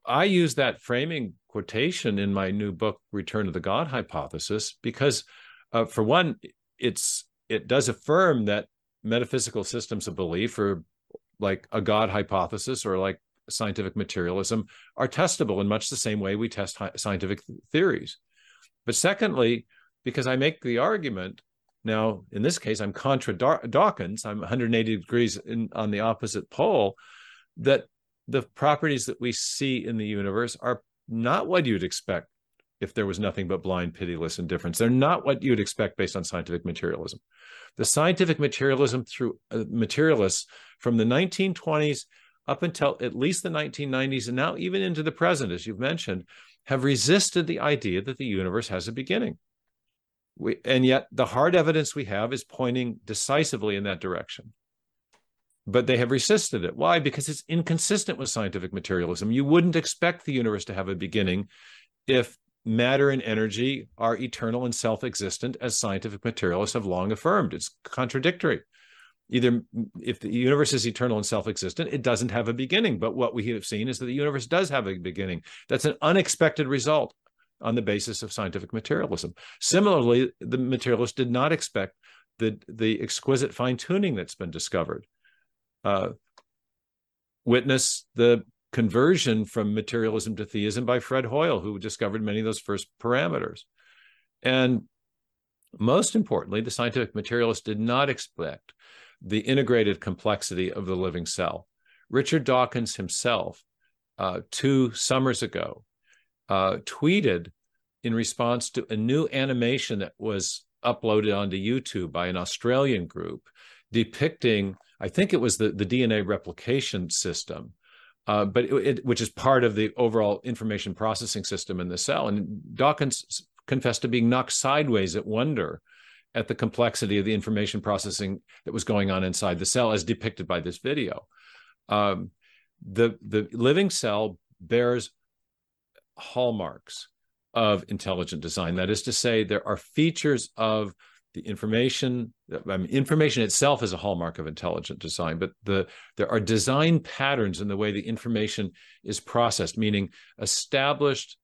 I use that framing quotation in my new book, Return to the God Hypothesis, because uh, for one, it's it does affirm that metaphysical systems of belief, or like a God hypothesis, or like scientific materialism, are testable in much the same way we test scientific theories. But secondly, because I make the argument now, in this case, I'm contra Dawkins, I'm 180 degrees in, on the opposite pole, that the properties that we see in the universe are not what you'd expect if there was nothing but blind, pitiless indifference. They're not what you'd expect based on scientific materialism. The scientific materialism through uh, materialists from the 1920s up until at least the 1990s, and now even into the present, as you've mentioned, have resisted the idea that the universe has a beginning. We, and yet, the hard evidence we have is pointing decisively in that direction but they have resisted it. Why? Because it's inconsistent with scientific materialism. You wouldn't expect the universe to have a beginning if matter and energy are eternal and self existent, as scientific materialists have long affirmed. It's contradictory. Either if the universe is eternal and self existent, it doesn't have a beginning. But what we have seen is that the universe does have a beginning. That's an unexpected result on the basis of scientific materialism. Similarly, the materialists did not expect the, the exquisite fine tuning that's been discovered uh, witness the conversion from materialism to theism by Fred Hoyle, who discovered many of those first parameters. And most importantly, the scientific materialist did not expect the integrated complexity of the living cell. Richard Dawkins himself, uh, two summers ago, uh, tweeted in response to a new animation that was uploaded onto YouTube by an Australian group depicting, I think it was the, the DNA replication system, uh, but it, it, which is part of the overall information processing system in the cell. And Dawkins confessed to being knocked sideways at wonder at the complexity of the information processing that was going on inside the cell, as depicted by this video. Um, the the living cell bears hallmarks of intelligent design. That is to say, there are features of the information. I mean, information itself is a hallmark of intelligent design, but the there are design patterns in the way the information is processed, meaning established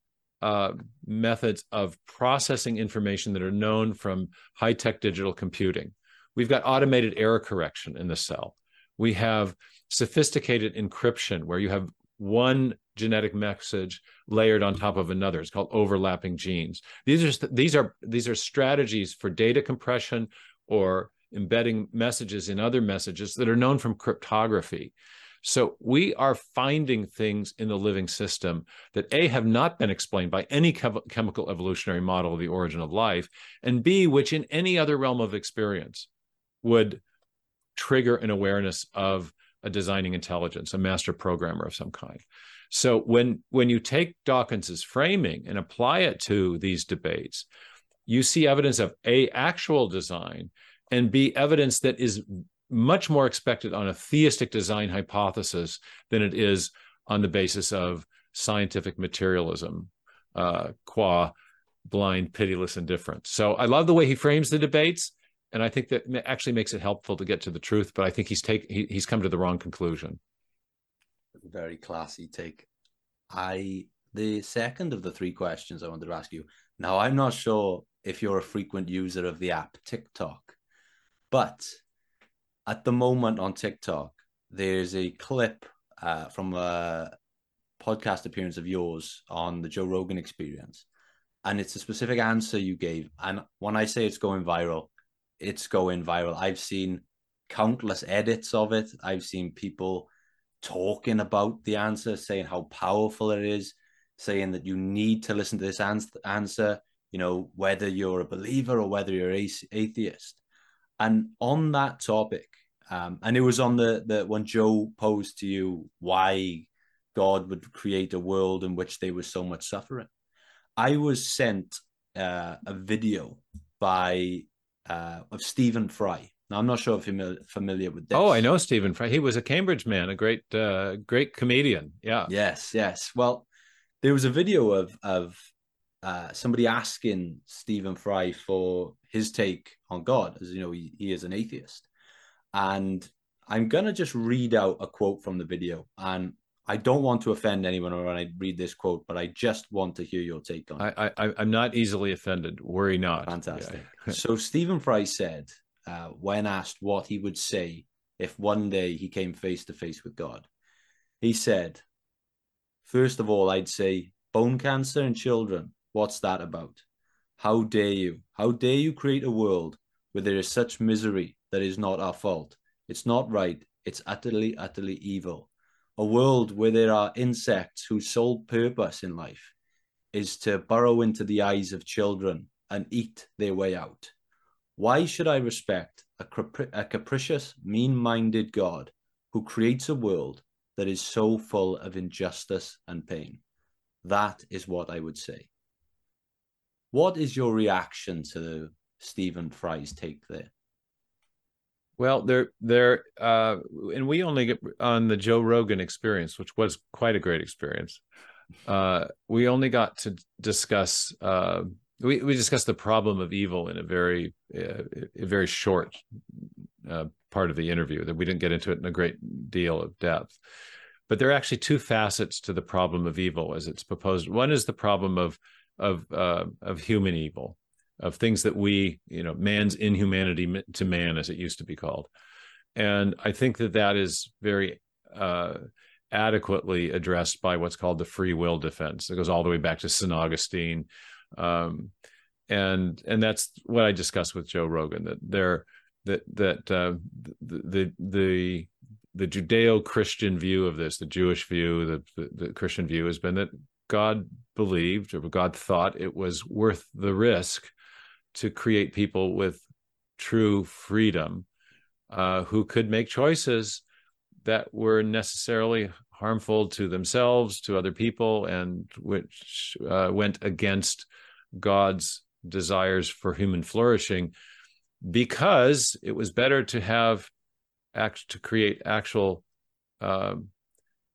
uh, methods of processing information that are known from high tech digital computing. We've got automated error correction in the cell. We have sophisticated encryption where you have one genetic message layered on top of another. It's called overlapping genes. These are these are these are strategies for data compression or embedding messages in other messages that are known from cryptography. So we are finding things in the living system that A, have not been explained by any chem- chemical evolutionary model of the origin of life, and B, which in any other realm of experience would trigger an awareness of a designing intelligence, a master programmer of some kind. So when when you take Dawkins's framing and apply it to these debates, you see evidence of a actual design and b evidence that is much more expected on a theistic design hypothesis than it is on the basis of scientific materialism, uh, qua blind, pitiless indifference. So I love the way he frames the debates, and I think that actually makes it helpful to get to the truth. But I think he's take he, he's come to the wrong conclusion. Very classy take. I the second of the three questions I wanted to ask you. Now I'm not sure if you're a frequent user of the app TikTok, but at the moment on TikTok, there's a clip uh, from a podcast appearance of yours on the Joe Rogan experience. And it's a specific answer you gave. And when I say it's going viral, it's going viral. I've seen countless edits of it. I've seen people talking about the answer, saying how powerful it is, saying that you need to listen to this answer, you know, whether you're a believer or whether you're atheist. And on that topic, um, and it was on the the when Joe posed to you why God would create a world in which there was so much suffering. I was sent uh, a video by uh, of Stephen Fry. Now I'm not sure if you're familiar with this. Oh, I know Stephen Fry. He was a Cambridge man, a great uh, great comedian. Yeah. Yes, yes. Well, there was a video of of uh, somebody asking Stephen Fry for his take on God, as you know, he, he is an atheist. And I'm gonna just read out a quote from the video, and I don't want to offend anyone when I read this quote, but I just want to hear your take on it. I, I I'm not easily offended. Worry not. Fantastic. Yeah. so Stephen Fry said, uh, when asked what he would say if one day he came face to face with God, he said, First of all, I'd say bone cancer in children. What's that about? How dare you? How dare you create a world where there is such misery that is not our fault. It's not right. It's utterly, utterly evil. A world where there are insects whose sole purpose in life is to burrow into the eyes of children and eat their way out. Why should I respect a, capri- a capricious, mean minded God who creates a world that is so full of injustice and pain? That is what I would say. What is your reaction to Stephen Fry's take there? Well, there, there, uh, and we only get on the Joe Rogan experience, which was quite a great experience. Uh, we only got to discuss, uh, we we discussed the problem of evil in a very, uh, a very short uh, part of the interview. That we didn't get into it in a great deal of depth. But there are actually two facets to the problem of evil, as it's proposed. One is the problem of of uh, of human evil, of things that we, you know, man's inhumanity to man, as it used to be called. and I think that that is very uh, adequately addressed by what's called the free will defense. It goes all the way back to St. Augustine, um, and and that's what I discussed with Joe Rogan. That there that that uh, the the the Judeo-Christian view of this, the Jewish view, the, the, the Christian view, has been that God believed or God thought it was worth the risk to create people with true freedom uh, who could make choices that were necessarily harmful to themselves, to other people, and which uh, went against God's desires for human flourishing, because it was better to have act to create actual uh,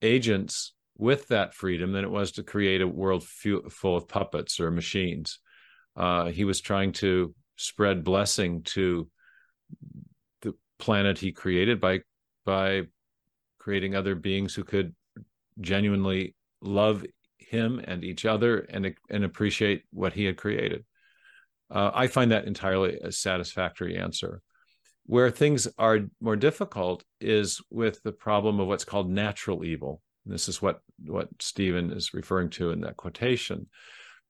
agents with that freedom than it was to create a world full of puppets or machines. Uh, he was trying to spread blessing to the planet he created by by creating other beings who could genuinely love him and each other and and appreciate what he had created. Uh, I find that entirely a satisfactory answer. Where things are more difficult is with the problem of what's called natural evil. This is what what Stephen is referring to in that quotation.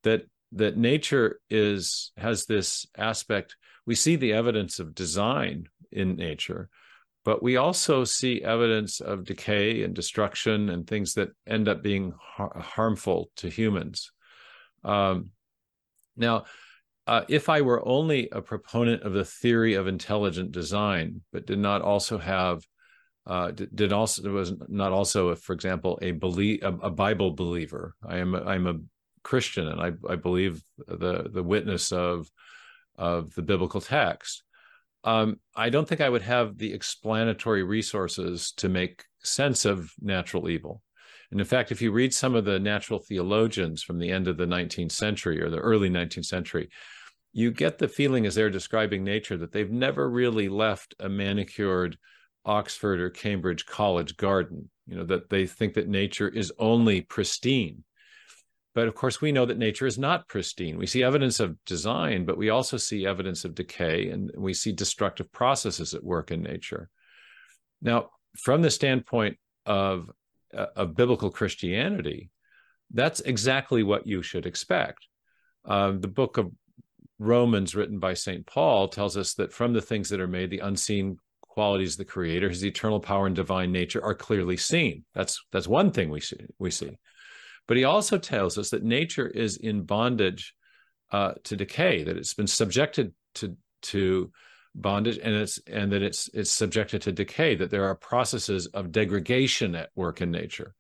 That that nature is has this aspect. We see the evidence of design in nature, but we also see evidence of decay and destruction and things that end up being har- harmful to humans. Um, now, uh, if I were only a proponent of the theory of intelligent design, but did not also have, uh, did, also was not also, for example, a believe a, a, Bible believer. I am I'm a Christian, and I, I believe the the witness of of the biblical text um, I don't think I would have the explanatory resources to make sense of natural evil. And in fact, if you read some of the natural theologians from the end of the 19th century or the early 19th century, you get the feeling as they're describing nature that they've never really left a manicured Oxford or Cambridge college garden. You know, that they think that nature is only pristine but of course, we know that nature is not pristine. We see evidence of design, but we also see evidence of decay and we see destructive processes at work in nature. Now, from the standpoint of, uh, of biblical Christianity, that's exactly what you should expect. Uh, the book of Romans, written by St. Paul, tells us that from the things that are made, the unseen qualities of the Creator, His eternal power and divine nature, are clearly seen. That's that's one thing we see. We see. But he also tells us that nature is in bondage uh, to decay, that it's been subjected to to bondage, and it's and that it's it's subjected to decay. That there are processes of degradation at work in nature,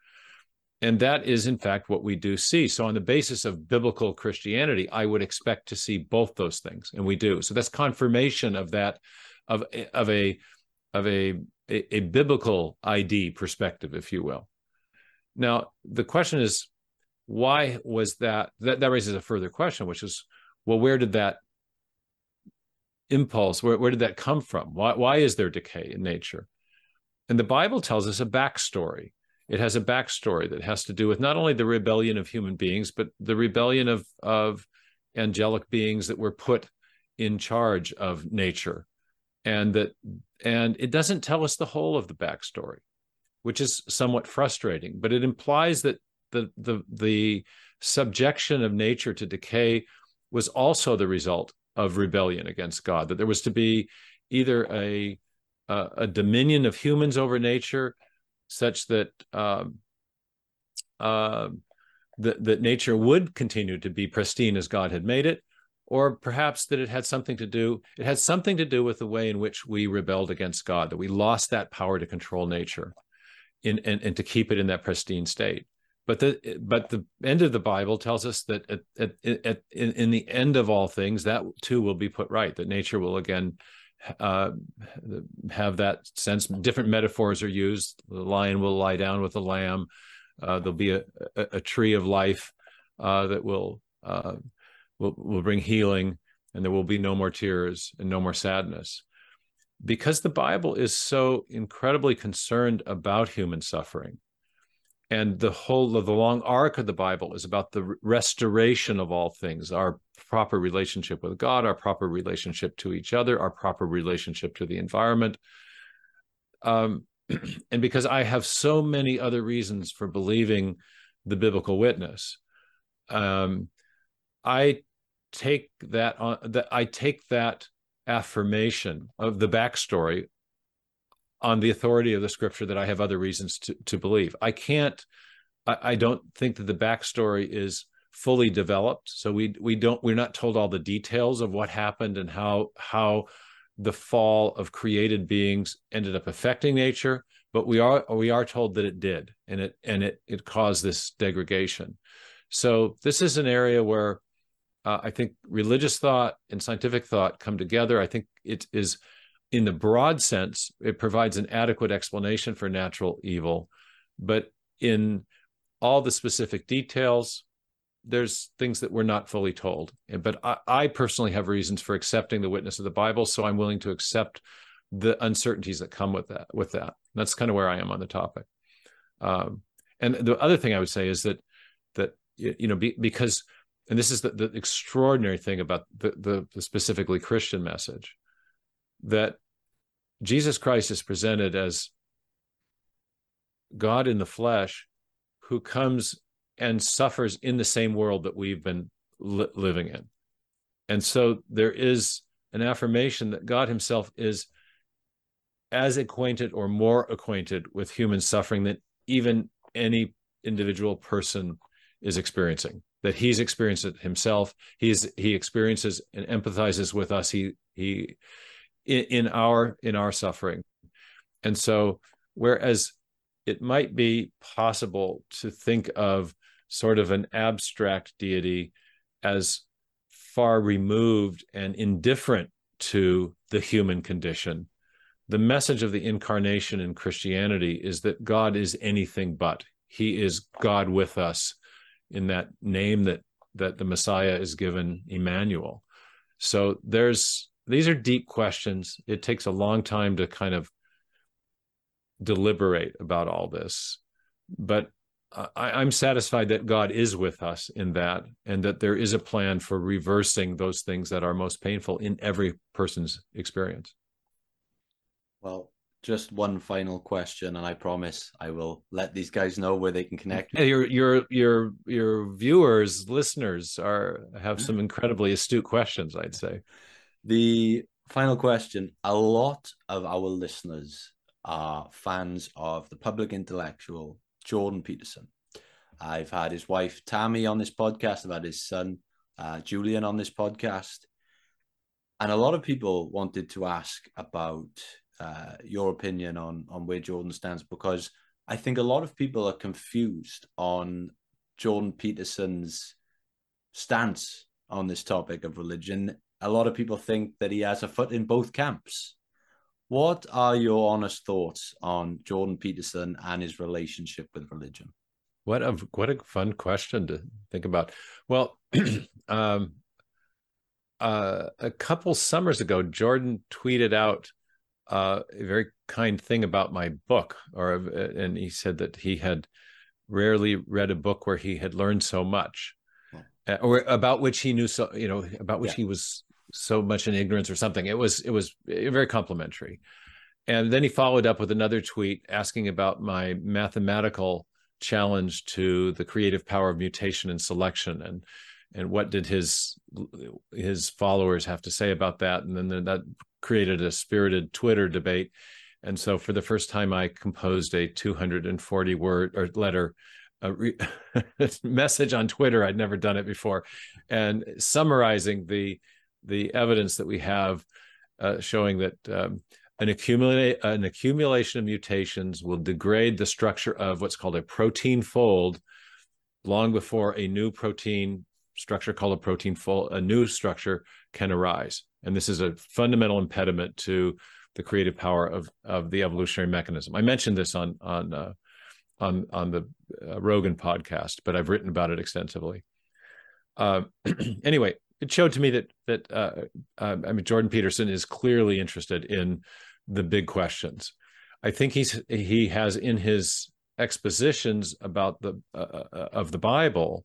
and that is in fact what we do see. So, on the basis of biblical Christianity, I would expect to see both those things, and we do. So that's confirmation of that of of a of a a, a biblical ID perspective, if you will. Now, the question is, why was that, that? That raises a further question, which is, well, where did that impulse, where, where did that come from? Why, why is there decay in nature? And the Bible tells us a backstory. It has a backstory that has to do with not only the rebellion of human beings, but the rebellion of, of angelic beings that were put in charge of nature. And that and it doesn't tell us the whole of the backstory which is somewhat frustrating. But it implies that the the the subjection of nature to decay was also the result of rebellion against God. That there was to be either a a, a dominion of humans over nature, such that um, uh, that that nature would continue to be pristine as God had made it, or perhaps that it had something to do it had something to do with the way in which we rebelled against God, that we lost that power to control nature in, and, and to keep it in that pristine state. But the but the end of the Bible tells us that at, at, at in, in, the end of all things, that too will be put right. That nature will again uh, have that sense. Different metaphors are used. The lion will lie down with the lamb. Uh, there'll be a, a, a, tree of life uh, that will, uh, will will bring healing, and there will be no more tears and no more sadness because the Bible is so incredibly concerned about human suffering, and the whole of the long arc of the Bible is about the restoration of all things, our proper relationship with God, our proper relationship to each other, our proper relationship to the environment. um, and because I have so many other reasons for believing the biblical witness, um, I take that on that I take that affirmation of the backstory on the authority of the scripture that I have other reasons to, to believe. I can't, I, I don't think that the backstory is fully developed. So we we don't we're not told all the details of what happened and how how the fall of created beings ended up affecting nature, but we are we are told that it did and it and it it caused this degradation. So this is an area where uh, I think religious thought and scientific thought come together. I think it is in the broad sense, it provides an adequate explanation for natural evil. But in all the specific details, there's things that we're not fully told. But I, I, personally have reasons for accepting the witness of the Bible, so I'm willing to accept the uncertainties that come with that. With that, that's kind of where I am on the topic. Um, and the other thing I would say is that that you know be, because and this is the, the extraordinary thing about the, the, the specifically Christian message that Jesus Christ is presented as God in the flesh who comes and suffers in the same world that we've been li- living in. And so there is an affirmation that God himself is as acquainted or more acquainted with human suffering than even any individual person is experiencing that he's experienced it himself he's he experiences and empathizes with us he he in, in our in our suffering. And so whereas it might be possible to think of sort of an abstract deity as far removed and indifferent to the human condition the message of the incarnation in christianity is that god is anything but. He is god with us in that name that that the messiah is given emmanuel. So there's these are deep questions. It takes a long time to kind of deliberate about all this. But I, am satisfied that God is with us in that, and that there is a plan for reversing those things that are most painful in every person's experience. Well, just one final question, and I promise I will let these guys know where they can connect. Yeah, your your your your viewers, listeners are have some incredibly astute questions. I'd say. The final question a lot of our listeners are fans of the public intellectual Jordan Peterson. I've had his wife Tammy on this podcast, I've had his son uh, Julian on this podcast. And a lot of people wanted to ask about uh, your opinion on, on where Jordan stands because I think a lot of people are confused on Jordan Peterson's stance on this topic of religion a lot of people think that he has a foot in both camps. What are your honest thoughts on Jordan Peterson and his relationship with religion? What a what a fun question to think about. Well, um, uh, a couple summers ago, Jordan tweeted out uh, a very kind thing about my book, or and he said that he had rarely read a book where he had learned so much, uh, or about which he knew so you know about which yeah. he was so much in ignorance or something. It was it was eh, very complimentary. And then he followed up with another tweet asking about my mathematical challenge to the creative power of mutation and selection and and what did his his followers have to say about that and then that created a spirited twitter debate and so for the first time i composed a 240 word or letter re- message on twitter i'd never done it before and summarizing the the evidence that we have uh, showing that um, an accumulate an accumulation of mutations will degrade the structure of what's called a protein fold long before a new protein structure called a protein fold a new structure can arise. And this is a fundamental impediment to the creative power of of the evolutionary mechanism. I mentioned this on on uh, on on the uh, rogan podcast but i've written about it extensively. Uh, anyway it showed to me that that uh, uh, I mean Jordan Peterson is clearly interested in the big questions. I think he's he has in his expositions about the uh, uh of the Bible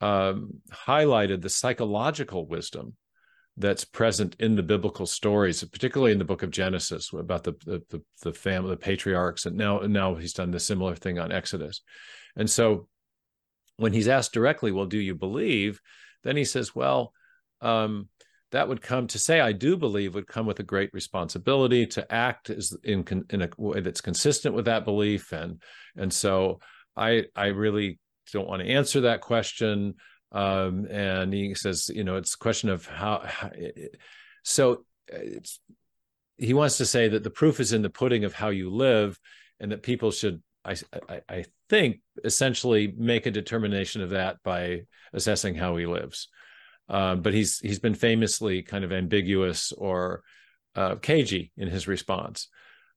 um, highlighted the psychological wisdom that's present in the biblical stories, particularly in the book of Genesis about the the the, the family, the patriarchs, and now now he's done the similar thing on Exodus, and so when he's asked directly, "Well, do you believe?" then he says, "Well." Um, that would come to say I do believe would come with a great responsibility to act as in in a way that's consistent with that belief. And and so I I really don't want to answer that question. Um, and he says you know it's a question of how, how so he wants to say that the proof is in the pudding of how you live and that people should I, I, I think essentially make a determination of that by assessing how he lives uh, but he's he's been famously kind of ambiguous or uh, cagey in his response,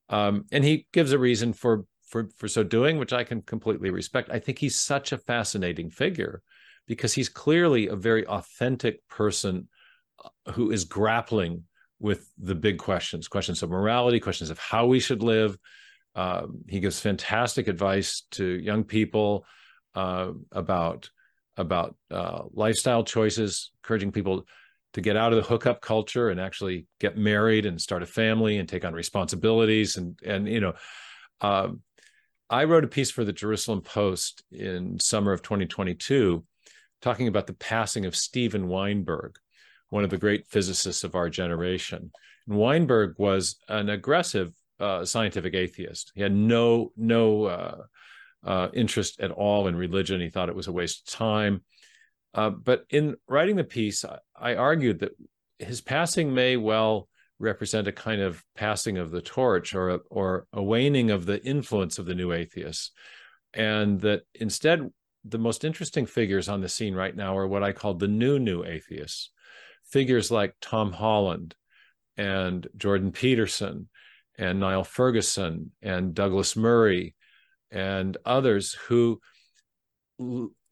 um, and he gives a reason for for for so doing, which I can completely respect. I think he's such a fascinating figure because he's clearly a very authentic person uh, who is grappling with the big questions, questions of morality, questions of how we should live. Um, he gives fantastic advice to young people uh, about about uh, lifestyle choices, encouraging people to get out of the hookup culture and actually get married and start a family and take on responsibilities and and you know um, i wrote a piece for the jerusalem post in summer of 2022 talking about the passing of steven weinberg one of the great physicists of our generation. And weinberg was an aggressive uh, scientific atheist. He had no no uh, interest at all in religion. He thought it was a waste of time. Uh, but in writing the piece, I, I, argued that his passing may well represent a kind of passing of the torch or a, or a waning of the influence of the new atheists. And that instead, the most interesting figures on the scene right now are what I call the new new atheists. Figures like Tom Holland and Jordan Peterson and Niall Ferguson and Douglas Murray and others who,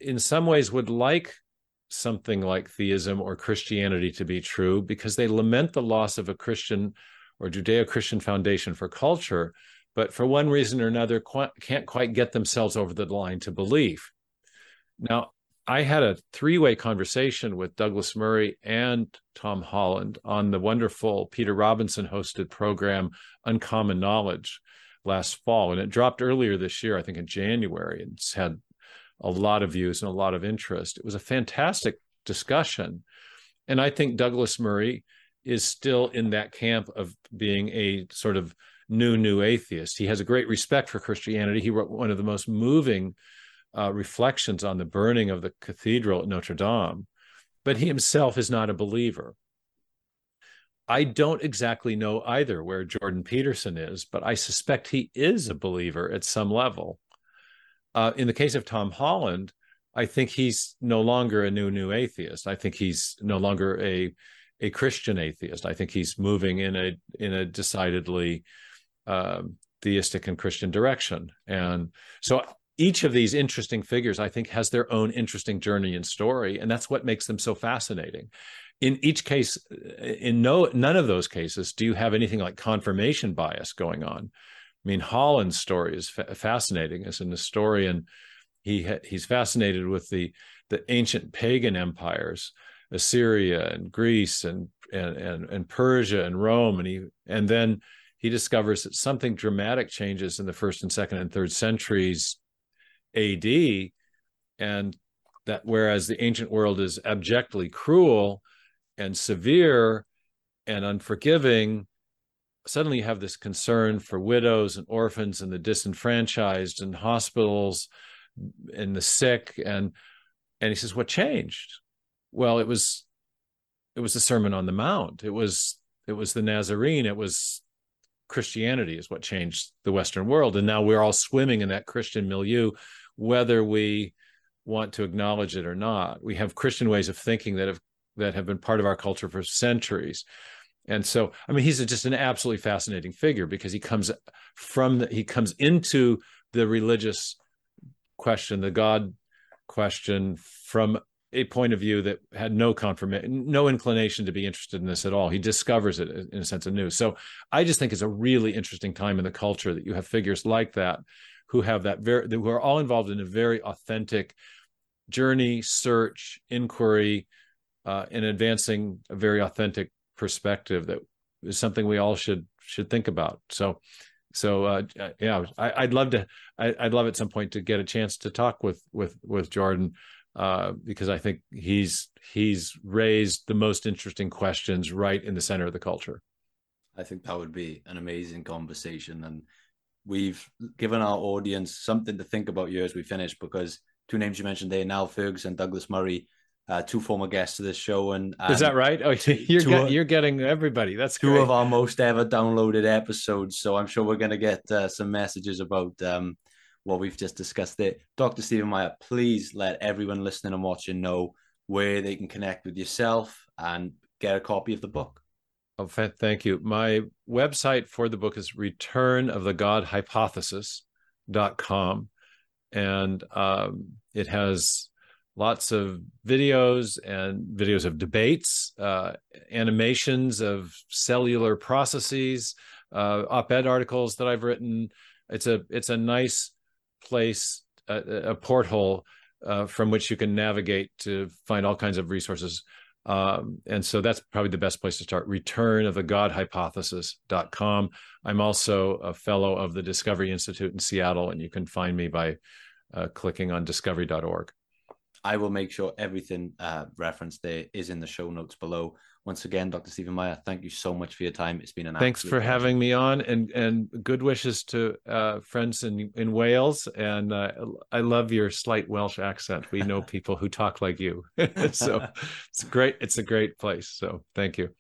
in some ways, would like something like theism or Christianity to be true because they lament the loss of a Christian or Judeo Christian foundation for culture, but for one reason or another can't quite get themselves over the line to belief. Now, I had a three way conversation with Douglas Murray and Tom Holland on the wonderful Peter Robinson hosted program, Uncommon Knowledge, last fall, and it dropped earlier this year, I think in January, and it's had a lot of views and a lot of interest. It was a fantastic discussion, and I think Douglas Murray is still in that camp of being a sort of new new atheist. He has a great respect for Christianity. He wrote one of the most moving uh, reflections on the burning of the cathedral at Notre Dame, but he himself is not a believer. I don't exactly know either where Jordan Peterson is, but I suspect he is a believer at some level. Uh, in the case of Tom Holland, I think he's no longer a new new atheist. I think he's no longer a a Christian atheist. I think he's moving in a in a decidedly um, theistic and Christian direction. And so each of these interesting figures, I think, has their own interesting journey and story, and that's what makes them so fascinating in each case in no none of those cases do you have anything like confirmation bias going on. I mean holland's story is fa- fascinating as an historian. He ha- he's fascinated with the the ancient pagan empires assyria and greece and and and, and persia and rome and he and then he discovers that something dramatic changes in the first and second and third centuries ad and that whereas the ancient world is abjectly cruel and severe and unforgiving, suddenly you have this concern for widows and orphans and the disenfranchised and hospitals and the sick. And and he says what changed? Well it was it was the sermon on the mount. It was it was the nazarene. It was christianity is what changed the western world. And now we're all swimming in that christian milieu whether we want to acknowledge it or not. We have christian ways of thinking that have that have been part of our culture for centuries. And so, I mean, he's just an absolutely fascinating figure because he comes from the, he comes into the religious question, the God question, from a point of view that had no confirmation, no inclination to be interested in this at all. He discovers it uh, in a sense anew. So I just think it's a really interesting time in the culture that you have figures like that who have that very who are all involved in a very authentic journey, search, inquiry, uh, in advancing a very authentic perspective that is something we all should should think about. So, so uh, yeah, I, would love to. I, would love at some point to get a chance to talk with with with Jordan uh, because I think he's he's raised the most interesting questions right in the center of the culture. I think that would be an amazing conversation, and we've given our audience something to think about here as we finish because two names you mentioned there, Niall Ferguson, Douglas Murray, uh, two former guests of this show. And, and is that right? Oh, you're get, you're getting everybody. That's two great. of our most ever downloaded episodes. So I'm sure we're going to get uh, some messages about um, what we've just discussed there. Dr. Stephen Meyer, please let everyone listening and watching know where they can connect with yourself and get a copy of the book. Oh, thank you. My website for the book is return of the God hypothesis.com. And um, it has lots of videos and videos of debates, uh, animations of cellular processes, uh, op-ed articles that I've written. It's a it's a nice place, a, a porthole uh, from which you can navigate to find all kinds of resources. Um, and so that's probably the best place to start. Return of the God hypothesis.com. I'm also a fellow of the Discovery Institute in Seattle, and you can find me by uh, clicking on discovery.org. I will make sure everything uh, referenced there is in the show notes below. Once again, Dr. Stephen Meyer, thank you so much for your time. It's been an thanks for pleasure. having me on, and and good wishes to uh, friends in in Wales. And uh, I love your slight Welsh accent. We know people who talk like you, so it's great. It's a great place. So thank you.